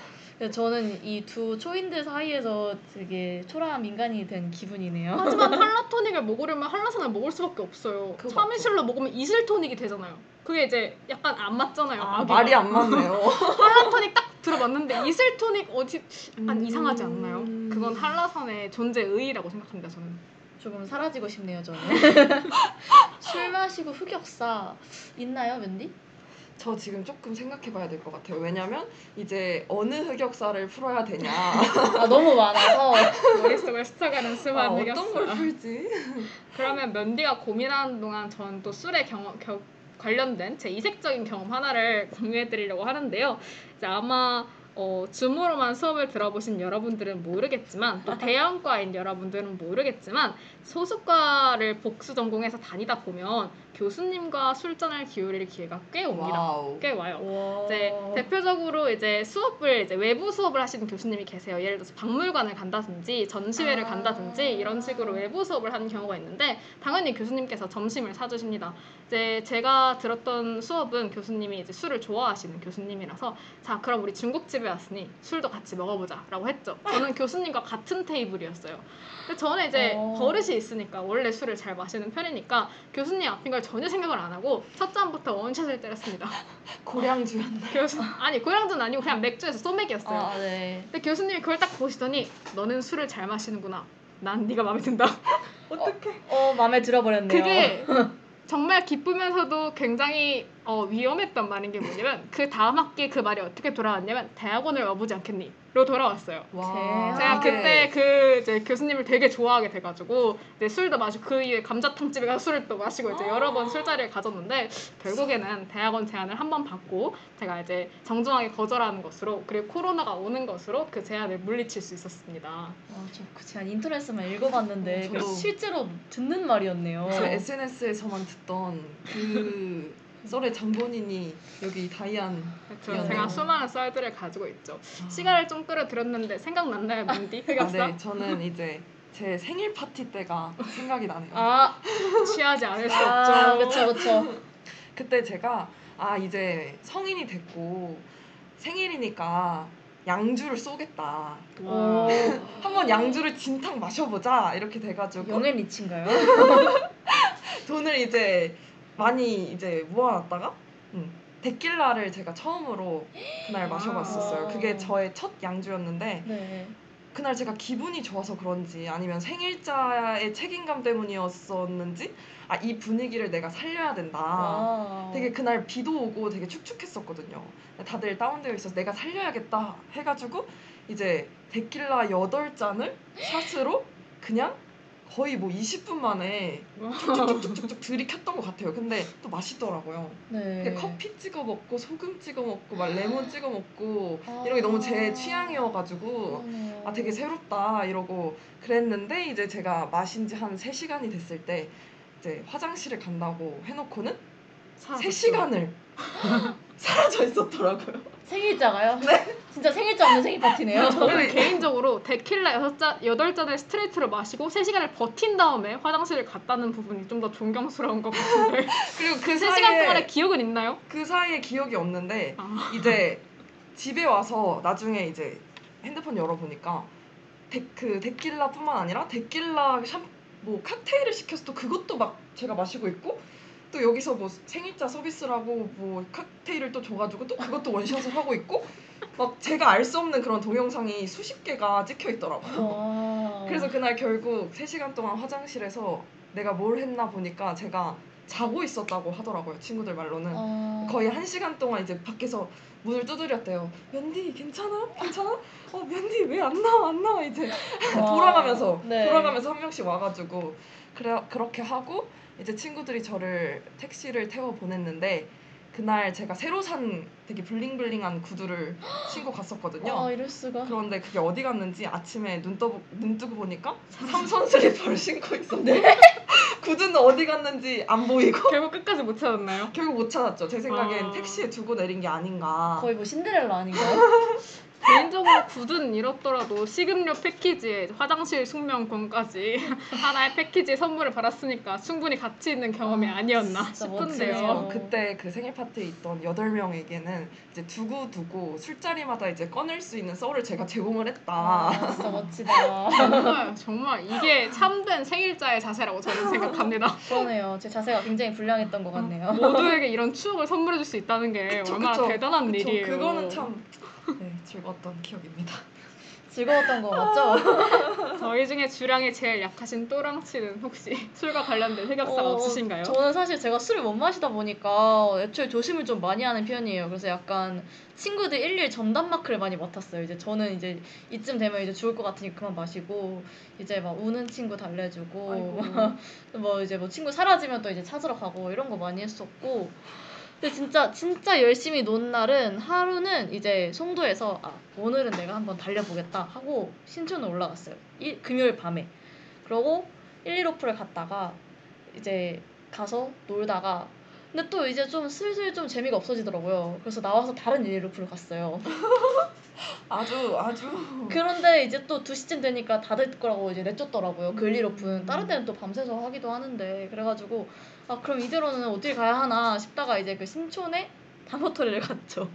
저는 이 두 초인들 사이에서 되게 초라한 민간이 된 기분이네요. 하지만 할라토닉을 먹으려면 한라산을 먹을 수밖에 없어요. 참이슬로 먹으면 이슬토닉이 되잖아요. 그게 이제 약간 안 맞잖아요. 아. 말이 안 맞네요. [laughs] 할라토닉 딱 들어봤는데 이슬토닉 어디 안 음. 이상하지 않나요? 그건 한라산의 존재 의의라고 생각합니다. 저는. 조금 사라지고 싶네요 저는. [laughs] 술 마시고 흑역사 있나요 면디? 저 지금 조금 생각해 봐야 될 것 같아요. 왜냐면 이제 어느 흑역사를 풀어야 되냐, [laughs] 아 너무 많아서 머릿속을 스쳐가는 아, 수많은 어떤 걸 흑역사. 풀지? [laughs] 그러면 면디가 고민하는 동안 전또 술에 경험, 겨, 관련된 제 이색적인 경험 하나를 공유해 드리려고 하는데요. 이제 아마 어, 줌으로만 수업을 들어보신 여러분들은 모르겠지만 또 [laughs] 대형과인 여러분들은 모르겠지만 소수과를 복수 전공해서 다니다 보면 교수님과 술잔을 기울일 기회가 꽤 옵니다. wow. 꽤 와요. 와. 이제 대표적으로 이제 수업을 이제 외부 수업을 하시는 교수님이 계세요. 예를 들어서 박물관을 간다든지 전시회를 아. 간다든지 이런 식으로 외부 수업을 하는 경우가 있는데 당연히 교수님께서 점심을 사주십니다. 이제 제가 들었던 수업은 교수님이 이제 술을 좋아하시는 교수님이라서 자 그럼 우리 중국집에 왔으니 술도 같이 먹어보자라고 했죠. 저는 교수님과 같은 테이블이었어요. 근데 저는 이제 어. 버릇이 있으니까 원래 술을 잘 마시는 편이니까 교수님 앞인 걸 전혀 생각을 안 하고 첫 잔부터 원샷을 때렸습니다. [laughs] 고량주였나? 교수 아니 고량주는 아니고 그냥 맥주에서 소맥이었어요. 아 네. 근데 교수님이 그걸 딱 보시더니 너는 술을 잘 마시는구나. 난 네가 마음에 든다. 어떡해. 어 마음에 들어버렸네요. 그게 [laughs] 정말 기쁘면서도 굉장히 어, 위험했던 말인 게 뭐냐면 그 다음 학기에 그 말이 어떻게 돌아왔냐면 대학원을 와보지 않겠니? 로 돌아왔어요. 와. 제가 이게- 그때 그 이제 교수님을 되게 좋아하게 돼가지고 이제 술도 마시고 그 이후에 감자탕집에 가서 술을 또 마시고 이제 여러 번 술자리를 가졌는데 결국에는 대학원 제안을 한 번 받고 제가 이제 정중하게 거절하는 것으로 그리고 코로나가 오는 것으로 그 제안을 물리칠 수 있었습니다. 아, 저그 제가 인터넷에만 읽어봤는데 어. 실제로 듣는 말이었네요. 저 SNS에서만 듣던 그 썰의 장본인이 여기 다이안 그렇죠. 제가 수많은 썰들을 가지고 있죠. 아. 시간을 좀 끌어들였는데 생각났나요, 민디? 아? 네, 저는 이제 제 생일 파티 때가 생각이 나네요. 아, 취하지 않을 수 아, 없죠. 그쵸 그쵸. 그때 제가 아 이제 성인이 됐고 생일이니까 양주를 쏘겠다. 오, 한번 양주를 진탕 마셔보자 이렇게 돼가지고 영앤 리치인가요? [laughs] 돈을 이제 많이 이제 모아놨다가 음, 데킬라를 제가 처음으로 그날 마셔봤었어요. 그게 저의 첫 양주였는데 네. 그날 제가 기분이 좋아서 그런지 아니면 생일자의 책임감 때문이었었는지 아 이 분위기를 내가 살려야 된다. 와. 되게 그날 비도 오고 되게 축축했었거든요. 다들 다운되어 있어서 내가 살려야겠다 해가지고 이제 데킬라 8잔을 샷으로 그냥 거의 뭐 20분 만에 쭉쭉쭉쭉 [laughs] 들이켰던 것 같아요. 근데 또 맛있더라고요. 네. 커피 찍어 먹고 소금 찍어 먹고 막 레몬 찍어 먹고 아. 이런 게 너무 제 취향이어가지고 그러네요. 아 되게 새롭다 이러고 그랬는데 이제 제가 마신 지 한 3시간이 됐을 때 이제 화장실을 간다고 해놓고는 사라졌죠. 3시간을 [laughs] 사라져 있었더라고요. 생일자가요? 네. 진짜 생일자 없는 생일 파티네요. 저는 개인적으로 데킬라 6잔, 8잔을 스트레이트로 마시고 3시간을 버틴 다음에 화장실을 갔다는 부분이 좀 더 존경스러운 것 같은데 [laughs] 그리고 그 3시간 사이에 동안의 기억은 있나요? 그 사이에 기억이 없는데 아. 이제 집에 와서 나중에 이제 핸드폰 열어보니까 데, 그 데킬라뿐만 아니라 데킬라 샴, 뭐 칵테일을 시켜서 또 그것도 막 제가 마시고 있고 또 여기서 뭐 생일자 서비스라고 뭐 칵테일을 또 줘가지고 또 그것도 원샷을 하고 있고 막 제가 알 수 없는 그런 동영상이 수십 개가 찍혀 있더라고요. 와. 그래서 그날 결국 3시간 동안 화장실에서 내가 뭘 했나 보니까 제가 자고 있었다고 하더라고요. 친구들 말로는. 어... 거의 한 시간 동안 이제 밖에서 문을 두드렸대요. 면디 괜찮아? 괜찮아? 어 면디 왜 안 나와 안 나와 이제 와. 돌아가면서 네. 돌아가면서 한 명씩 와가지고 그래 그렇게 하고 이제 친구들이 저를 택시를 태워 보냈는데 그날 제가 새로 산 되게 블링블링한 구두를 신고 갔었거든요. 아 이럴 수가. 그런데 그게 어디 갔는지 아침에 눈, 떠, 눈 뜨고 보니까 삼선 슬리퍼를 신고 있었네. 네. [laughs] 구두는 어디 갔는지 안 보이고 결국 끝까지 못 찾았나요? 결국 못 찾았죠. 제 생각엔 아. 택시에 두고 내린 게 아닌가. 거의 뭐 신데렐라 아닌가요? [laughs] 개인적으로 굳은 이렇더라도 식음료 패키지에 화장실 숙면권까지 [laughs] 하나의 패키지에 선물을 받았으니까 충분히 가치 있는 경험이 아, 아니었나 진짜 싶은데요. 어, 그때 그 생일 파티에 있던 여덟 명에게는 이제 두고 두고 술자리마다 이제 꺼낼 수 있는 썰을 제가 제공을 했다. 아, 진짜 멋지다. 정말 정말 이게 참된 생일자의 자세라고 저는 생각합니다. [laughs] 그러네요. 제 자세가 굉장히 불량했던 것 같네요. 모두에게 이런 추억을 선물해 줄 수 있다는 게 그쵸, 얼마나 그쵸. 대단한 그쵸, 일이에요. 그거는 참 네, 즐거웠던 기억입니다. [laughs] 즐거웠던 거 맞죠? [laughs] 저희 중에 주량이 제일 약하신 또랑치는 혹시 술과 관련된 흑역사가 어, 없으신가요? 저는 사실 제가 술을 못 마시다 보니까 애초에 조심을 좀 많이 하는 편이에요. 그래서 약간 친구들 일일 전담 마크를 많이 맡았어요. 이제 저는 이제 이쯤 되면 이제 죽을 것 같으니 그만 마시고 이제 막 우는 친구 달래주고. [laughs] 뭐 이제 뭐 친구 사라지면 또 이제 찾으러 가고 이런 거 많이 했었고 근데 진짜 진짜 열심히 논 날은 하루는 이제 송도에서 아 오늘은 내가 한번 달려보겠다 하고 신촌을 올라갔어요. 일, 금요일 밤에 그러고 115풀에 갔다가 이제 가서 놀다가 근데 또 이제 좀 슬슬 좀 재미가 없어지더라고요. 그래서 나와서 다른 115풀을 갔어요. [laughs] 아주 아주 그런데 이제 또 2시쯤 되니까 닫을 거라고 이제 내쫓더라고요. 그 음. 115푼. 다른 때는 또 밤새서 하기도 하는데 그래가지고 아 그럼 이대로는 어딜 가야 하나 싶다가 이제 그 신촌에 다모토리를 갔죠.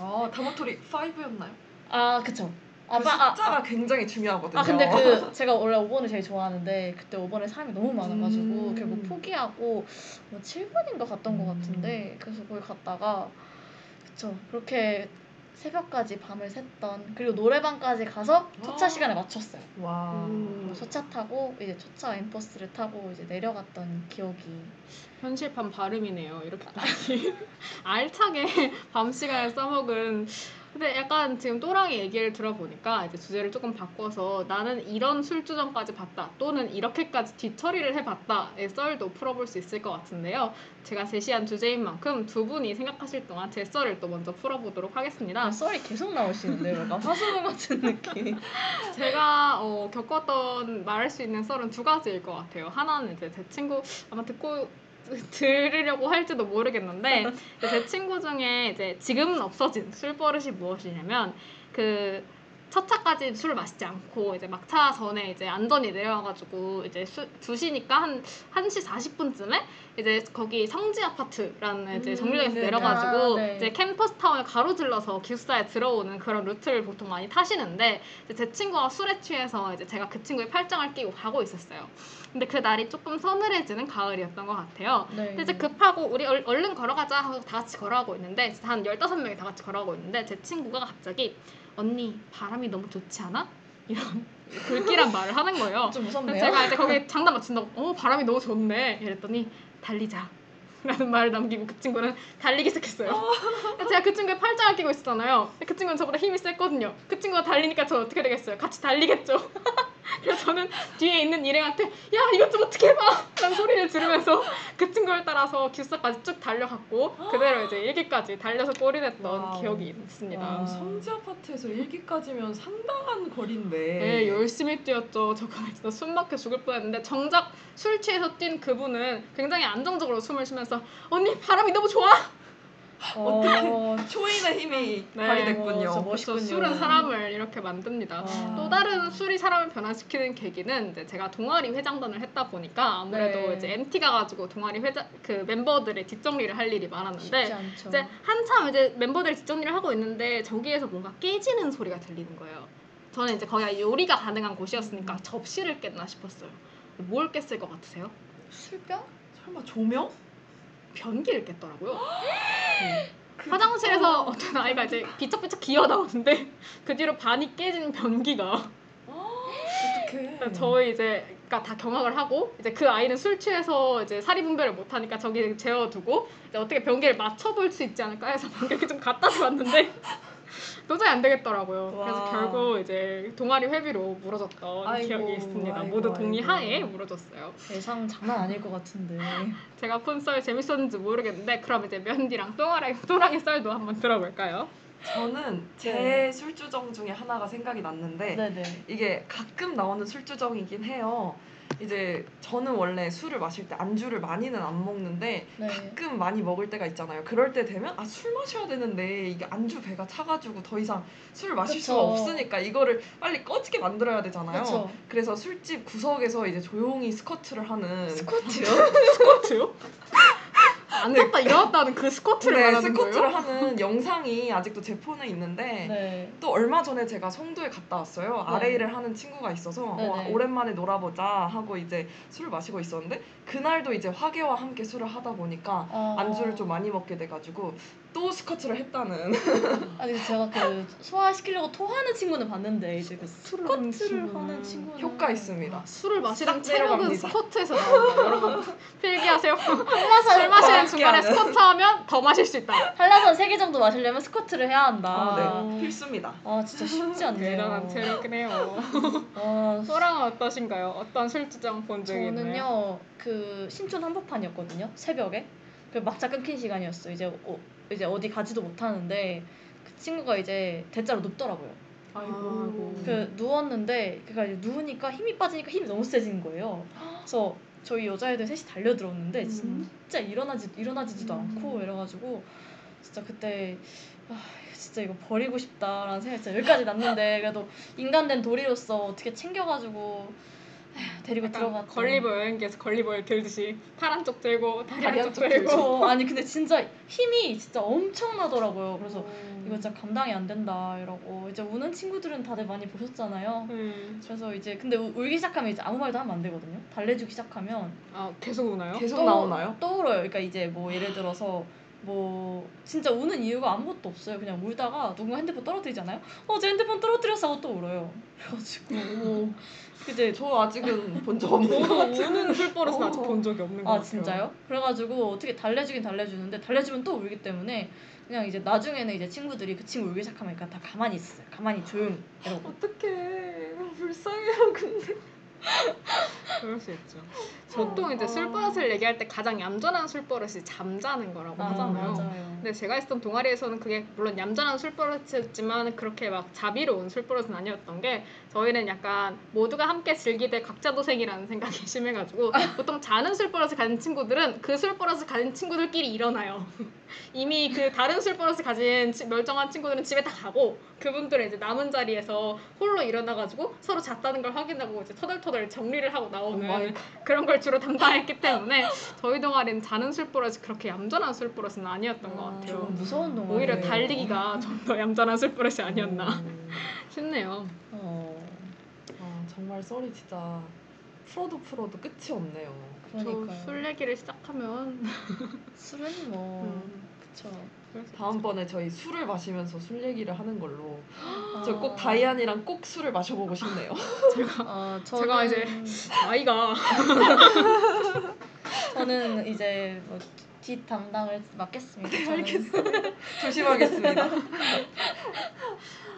아 다모토리 5였나요? 아 그쵸. 아, 그 빠- 아, 숫자가 아, 굉장히 중요하거든요. 아 근데 그 [laughs] 제가 원래 5번을 제일 좋아하는데 그때 5번에 사람이 너무 많아가지고 음. 결국 포기하고 뭐 7번인가 갔던 것 음. 같은데 그래서 거기 갔다가 그쵸 그렇게 새벽까지 밤을 샜던 그리고 노래방까지 가서 첫차 와. 시간에 맞췄어요. 와 음. 첫차 타고 이제 첫차 엠버스를 타고 이제 내려갔던 기억이 현실판 발음이네요. 이렇게까지 [laughs] 알차게 [laughs] 밤 시간을 써먹은. 근데 약간 지금 또랑이 얘기를 들어보니까 이제 주제를 조금 바꿔서 나는 이런 술주정까지 봤다 또는 이렇게까지 뒤처리를 해봤다의 썰도 풀어볼 수 있을 것 같은데요. 제가 제시한 주제인 만큼 두 분이 생각하실 동안 제 썰을 또 먼저 풀어보도록 하겠습니다. 아, 썰이 계속 나오시는데요. 약간 화수분 같은 느낌. [laughs] 제가 어, 겪었던 말할 수 있는 썰은 두 가지일 것 같아요. 하나는 이제 제 친구 아마 듣고 들으려고 할지도 모르겠는데 제 친구 중에 이제 지금은 없어진 술 버릇이 무엇이냐면 그 첫 차까지 술을 마시지 않고 이제 막차 전에 이제 안전히 내려와가지고 이제 수, 2시니까 한 1시 40분쯤에 이제 거기 성지 아파트라는 이제 음, 정류장에서 네. 내려가지고 아, 네. 이제 캠퍼스 타운을 가로질러서 기숙사에 들어오는 그런 루트를 보통 많이 타시는데 이제 제 친구가 술에 취해서 이제 제가 그 친구의 팔짱을 끼고 가고 있었어요. 근데 그 날이 조금 서늘해지는 가을이었던 것 같아요. 네. 근데 이제 급하고 우리 얼, 얼른 걸어가자 하고 다 같이 걸어가고 있는데 한 15명이 다 같이 걸어가고 있는데 제 친구가 갑자기 언니 바람이 너무 좋지 않아? 이런 불길한 말을 하는 거예요. 좀 무섭네요. 제가 이제 거기에 장난 맞춘다고 어 바람이 너무 좋네 이랬더니 달리자 라는 말을 남기고 그 친구는 달리기 시작했어요. 그래서 제가 그 친구의 팔짱을 끼고 있었잖아요. 그 친구는 저보다 힘이 셌거든요. 그 친구가 달리니까 저 어떻게 되겠어요? 같이 달리겠죠. [laughs] 그래서 저는 뒤에 있는 일행한테 야 이것 좀 어떻게 해봐 라는 소리를 들으면서 그 친구를 따라서 기숙사까지 쭉 달려갔고 그대로 이제 일기까지 달려서 와우. 기억이 있습니다. 와. 성지 아파트에서 일기까지면 상당한 거리인데. 네, 열심히 뛰었죠. 저 그날 진짜 숨 막혀 죽을 뻔했는데 정작 술 취해서 뛴 그분은 굉장히 안정적으로 숨을 쉬면서 언니 바람이 너무 좋아. 어, 초인의 힘이 네. 발휘됐군요. 어, 멋있군요. 술은 사람을 이렇게 만듭니다. 와. 또 다른 술이 사람을 변화시키는 계기는 이제 제가 동아리 회장단을 했다 보니까 아무래도 네. 이제 MT 가 가지고 동아리 회장 그 멤버들의 뒷정리를 할 일이 많았는데. 이제 한참 이제 멤버들이 뒷정리를 하고 있는데 저기에서 뭔가 깨지는 소리가 들리는 거예요. 저는 이제 거기가 요리가 가능한 곳이었으니까 음. 접시를 깼나 싶었어요. 뭘 깼을 것 같으세요? 술병? 설마 조명? 변기를 깼더라고요. [gasps] 그- 화장실에서 어. 어떤 아이가 이제 비쩍비쩍 기어 나오는데 [laughs] 그 뒤로 반이 깨진 변기가 [gasps] 어떡해. 저희 이제 그러니까 다 경악을 하고 이제 그 아이는 술 취해서 이제 사리 분별을 못 하니까 저기 재워두고 이제 어떻게 변기를 맞춰볼 수 있지 않을까 해서 [laughs] 변기를 좀 갖다 줬는데 도저히 안 되겠더라고요. 그래서 와. 결국 이제 동아리 회비로 물어줬던 아이고, 기억이 있습니다. 아이고, 모두 동의하에 아이고. 물어줬어요. 예상 장난 아닐 것 같은데. [laughs] 제가 폰썰 재밌었는지 모르겠는데 그럼 이제 면디랑 또랑이 또랑이 [laughs] 썰도 한번 들어볼까요? 저는 제 네. 술주정 중에 하나가 생각이 났는데 네네. 이게 가끔 나오는 술주정이긴 해요. 이제 저는 원래 술을 마실 때 안주를 많이는 안 먹는데 네. 가끔 많이 먹을 때가 있잖아요. 그럴 때 되면 아 술 마셔야 되는데 이게 안주 배가 차가지고 더 이상 술을 마실 수가 그쵸. 없으니까 이거를 빨리 꺼지게 만들어야 되잖아요. 그렇죠. 그래서 술집 구석에서 이제 조용히 스쿼트를 하는 스쿼트요? [laughs] 스쿼트요? 앉았다 일어났다 하는 그 스쿼트를 네, 말하는 스쿼트를 거예요? 하는 영상이 아직도 제 폰에 있는데 네. 또 얼마 전에 제가 성도에 갔다 왔어요. 네. RA를 하는 친구가 있어서 어, 네네. 오랜만에 놀아보자 하고 이제 술을 마시고 있었는데 그날도 이제 화계와 함께 술을 하다 보니까 어... 안주를 좀 많이 먹게 돼가지고 또 스쿼트를 했다는 [laughs] 아니 제가 그 소화시키려고 토하는 친구는 봤는데 이제 그 스쿼트를 친구는 하는 친구는 효과 있습니다. 아, 술을 마시는 싹 체력은. 스쿼트에서 나온다. 여러분 필기하세요. [laughs] 한라산 술 마시는 중간에. 스쿼트 하면 더 마실 수 있다. 한라산 세개 정도 마시려면 스쿼트를 해야 한다. 아, 네, 필수입니다. 아 진짜 쉽지 않네요. 대단한 체력이네요. 아, [laughs] 소랑은 어떠신가요? 어떤 술주정 본 적 이 있나요? 저는요 그 신촌 한복판이었거든요 새벽에 그 막차 끊긴 시간이었어 이제 어, 이제 어디 가지도 못하는데 그 친구가 이제 대자로 눕더라고요 아이고. 그 누웠는데 그니까 이제 누우니까 힘이 빠지니까 힘이 너무 세지는 거예요 그래서 저희 여자애들 셋이 달려들었는데 음. 진짜 일어나지 일어나지도 음. 않고 이래가지고 진짜 그때 아 진짜 이거 버리고 싶다라는 생각이 진짜 여기까지 났는데 그래도 인간된 도리로서 어떻게 챙겨가지고 데리고 들어갔죠. 걸리버 여행기에서 걸리버를 들듯이 팔 한쪽 들고 다리 다리 한쪽 들고 그렇죠. 아니 근데 진짜 힘이 진짜 엄청나더라고요. 그래서 음. 이거 진짜 감당이 안 된다 이러고 이제 우는 친구들은 다들 많이 보셨잖아요. 음. 그래서 이제 근데 우- 울기 시작하면 이제 아무 말도 하면 안 되거든요. 달래주기 시작하면 아 계속 우나요? 계속 떠- 나오나요? 떠오르요. 그러니까 이제 뭐 예를 들어서 뭐 진짜 우는 이유가 아무것도 없어요. 그냥 울다가 누군가 핸드폰 떨어뜨리잖아요. 어, 제 핸드폰 떨어뜨렸어 하고 또 울어요. 그래가지고 이제 저 아직은 본 적 없는 것 같아요. 우는 술버릇은 아직 어. 본 적이 없는 것 아 같아요. 진짜요? 그래가지고 어떻게 달래주긴 달래주는데 달래주면 또 울기 때문에 그냥 이제 나중에는 이제 친구들이 그 친구 울기 시작하면 그냥 다 가만히 있어요. 가만히 조용 이러고. 어떡해. 불쌍해요, 근데. 그럴 수 있죠. 보통 이제 아. 술버릇을 얘기할 때 가장 얌전한 술버릇이 잠자는 거라고 아, 하잖아요. 맞아요. 근데 제가 있었던 동아리에서는 그게 물론 얌전한 술버릇이었지만 그렇게 막 자비로운 술버릇은 아니었던 게 저희는 약간 모두가 함께 즐기되 각자 도생이라는 생각이 [laughs] 심해가지고 보통 자는 술버릇을 가진 친구들은 그 술버릇을 가진 친구들끼리 일어나요. [laughs] 이미 그 다른 술버릇을 가진 치- 멀쩡한 친구들은 집에 다 가고 그분들은 이제 남은 자리에서 홀로 일어나가지고 서로 잤다는 걸 확인하고 이제 터덜터덜 정리를 하고 오 나오는 마이 그런 걸 주로 담당했기 때문에 저희 동아리는 자는 술버릇이 그렇게 얌전한 술버릇은 아니었던 것 아, 같아요. 무서운 동아리. 오히려 달리기가 좀 더 얌전한 술버릇이 아니었나 음. [laughs] 싶네요. 어, 아, 정말 썰이 진짜 풀어도 풀어도 끝이 없네요. 그러니까요. 저술 얘기를 시작하면 술은 뭐 음, 있죠. 다음번에 저희 술을 마시면서 술 얘기를 하는 걸로 저 아. 꼭 다이안이랑 꼭 술을 마셔보고 싶네요. [laughs] 어, 저는, 제가 이제 나이가 [laughs] 저는 이제 뭐 뒷 담당을 맡겠습니다. 저는. 알겠어요. [laughs] 조심하겠습니다.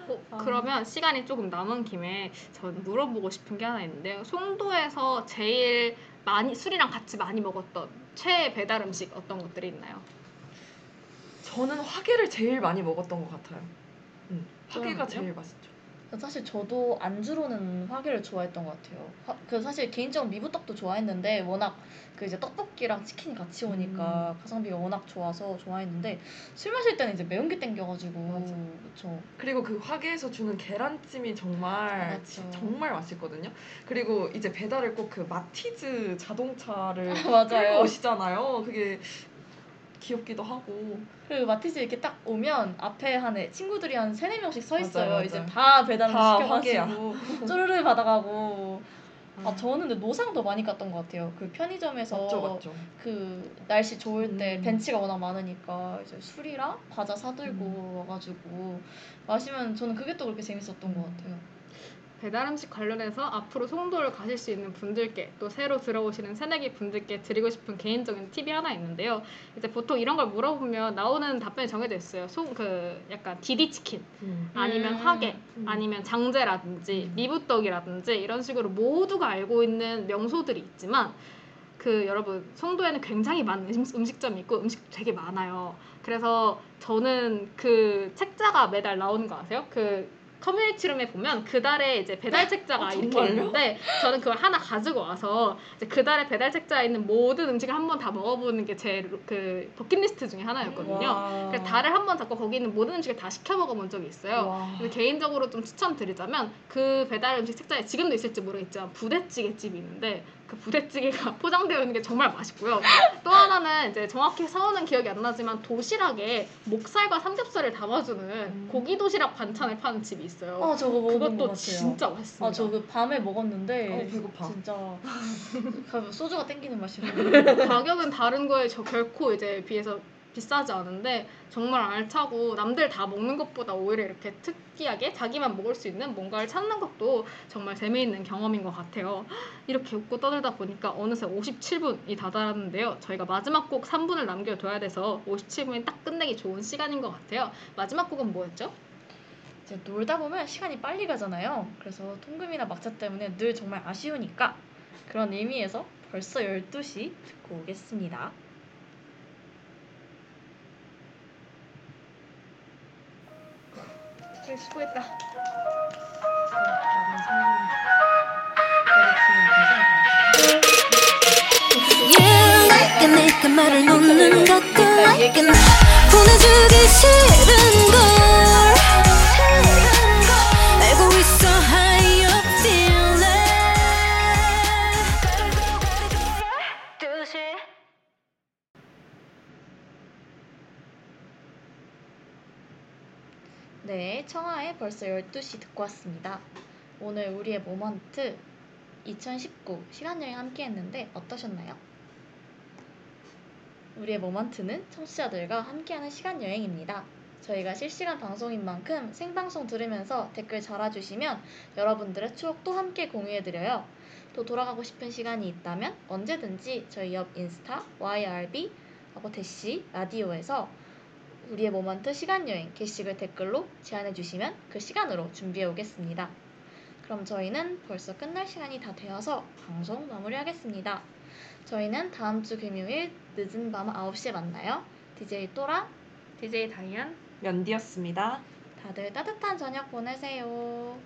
어, 아. 그러면 시간이 조금 남은 김에 전 물어보고 싶은 게 하나 있는데요. 송도에서 제일 많이 술이랑 같이 많이 먹었던 최애 배달 음식 어떤 것들이 있나요? 저는 화게를 제일 많이 먹었던 것 같아요. 음, 저는요? 제일 맛있죠. 사실 저도 안주로는 화게를 좋아했던 것 같아요. 화- 그 사실 개인적으로 미부떡도 좋아했는데 워낙 그 이제 떡볶이랑 치킨이 같이 오니까 음. 가성비가 워낙 좋아서 좋아했는데 술 마실 때는 이제 매운 게 땡겨가지고. 그쵸. 그리고 그 화게에서 주는 계란찜이 정말 맞죠. 정말 맛있거든요. 그리고 이제 배달을 꼭 그 마티즈 자동차를 [laughs] 맞아요. 끌고 오시잖아요. 그게 귀엽기도 하고. 그리고 마티즈 이렇게 딱 오면 앞에 한 애- 친구들이 한 세네 명씩 서 있어요. 맞아요, 맞아요. 이제 다 배달을 다 시켜가지고 [laughs] 쪼르르 받아가고. 아 아. 저는 근데 노상도 많이 갔던 것 같아요. 그 편의점에서 맞죠, 맞죠. 그 날씨 좋을 때 음. 벤치가 워낙 많으니까 이제 술이랑 과자 사들고 음. 와가지고 마시면 저는 그게 또 그렇게 재밌었던 것 같아요. 배달 음식 관련해서 앞으로 송도를 가실 수 있는 분들께 또 새로 들어오시는 새내기 분들께 드리고 싶은 개인적인 팁이 하나 있는데요. 이제 보통 이런 걸 물어보면 나오는 답변이 정해져 있어요. 송 그 약간 디디 치킨 아니면 음. 화게 음. 아니면 장제라든지 음. 미부떡이라든지 이런 식으로 모두가 알고 있는 명소들이 있지만 그 여러분 송도에는 굉장히 많은 음식, 음식점이 있고 음식 되게 많아요. 그래서 저는 그 책자가 매달 나오는 거 아세요? 그 커뮤니티룸에 보면 그 달에 이제 배달 책자가 어, 이렇게? 있는데 저는 그걸 하나 가지고 와서 이제 그 달에 배달 책자에 있는 모든 음식을 한 번 다 먹어보는 게 제 그 버킷리스트 중에 하나였거든요. 와. 그래서 달에 한번 잡고 거기 있는 모든 음식을 다 시켜 먹어본 적이 있어요. 와. 그래서 개인적으로 좀 추천드리자면 그 배달 음식 책자에 지금도 있을지 모르겠지만 부대찌개 집이 있는데 그 부대찌개가 [laughs] 포장되어 있는 게 정말 맛있고요. 또 하나는 이제 정확히 사오는 기억이 안 나지만 도시락에 목살과 삼겹살을 담아주는 음. 고기 도시락 반찬을 파는 집이 있어요. 아 저거 그것도 같아요. 진짜 맛있습니다. 아저그 밤에 먹었는데 어, 배고파. 진짜 [laughs] 그 소주가 땡기는 맛이에요. 가격은 다른 거에 저 결코 이제 비해서 비싸지 않은데 정말 알차고 남들 다 먹는 것보다 오히려 이렇게 특이하게 자기만 먹을 수 있는 뭔가를 찾는 것도 정말 재미있는 경험인 것 같아요. 이렇게 웃고 떠들다 보니까 어느새 57분이 다다랐는데요. 저희가 마지막 곡 3분을 남겨둬야 돼서 57분이 딱 끝내기 좋은 시간인 것 같아요. 마지막 곡은 뭐였죠? 이제 놀다 보면 시간이 빨리 가잖아요. 그래서 통금이나 막차 때문에 늘 정말 아쉬우니까 그런 의미에서 벌써 12시 듣고 오겠습니다. 그래 수고했다. 내게 말을 놓는 것도. 보내주기 싫은 걸 벌써 12시 듣고 왔습니다. 오늘 우리의 모먼트 2019 시간여행 함께 했는데 어떠셨나요? 우리의 모먼트는 청취자들과 함께하는 시간여행입니다. 저희가 실시간 방송인 만큼 생방송 들으면서 댓글 달아주시면 여러분들의 추억도 함께 공유해드려요. 또 돌아가고 싶은 시간이 있다면 언제든지 저희 옆 인스타 YRB 아버테시 라디오에서 우리의 모먼트 시간여행 게시글 댓글로 제안해 주시면 그 시간으로 준비해 오겠습니다. 그럼 저희는 벌써 끝날 시간이 다 되어서 방송 마무리하겠습니다. 저희는 다음 주 금요일 늦은 밤 9시에 만나요. DJ 또라, DJ 다이안 연디였습니다. 다들 따뜻한 저녁 보내세요.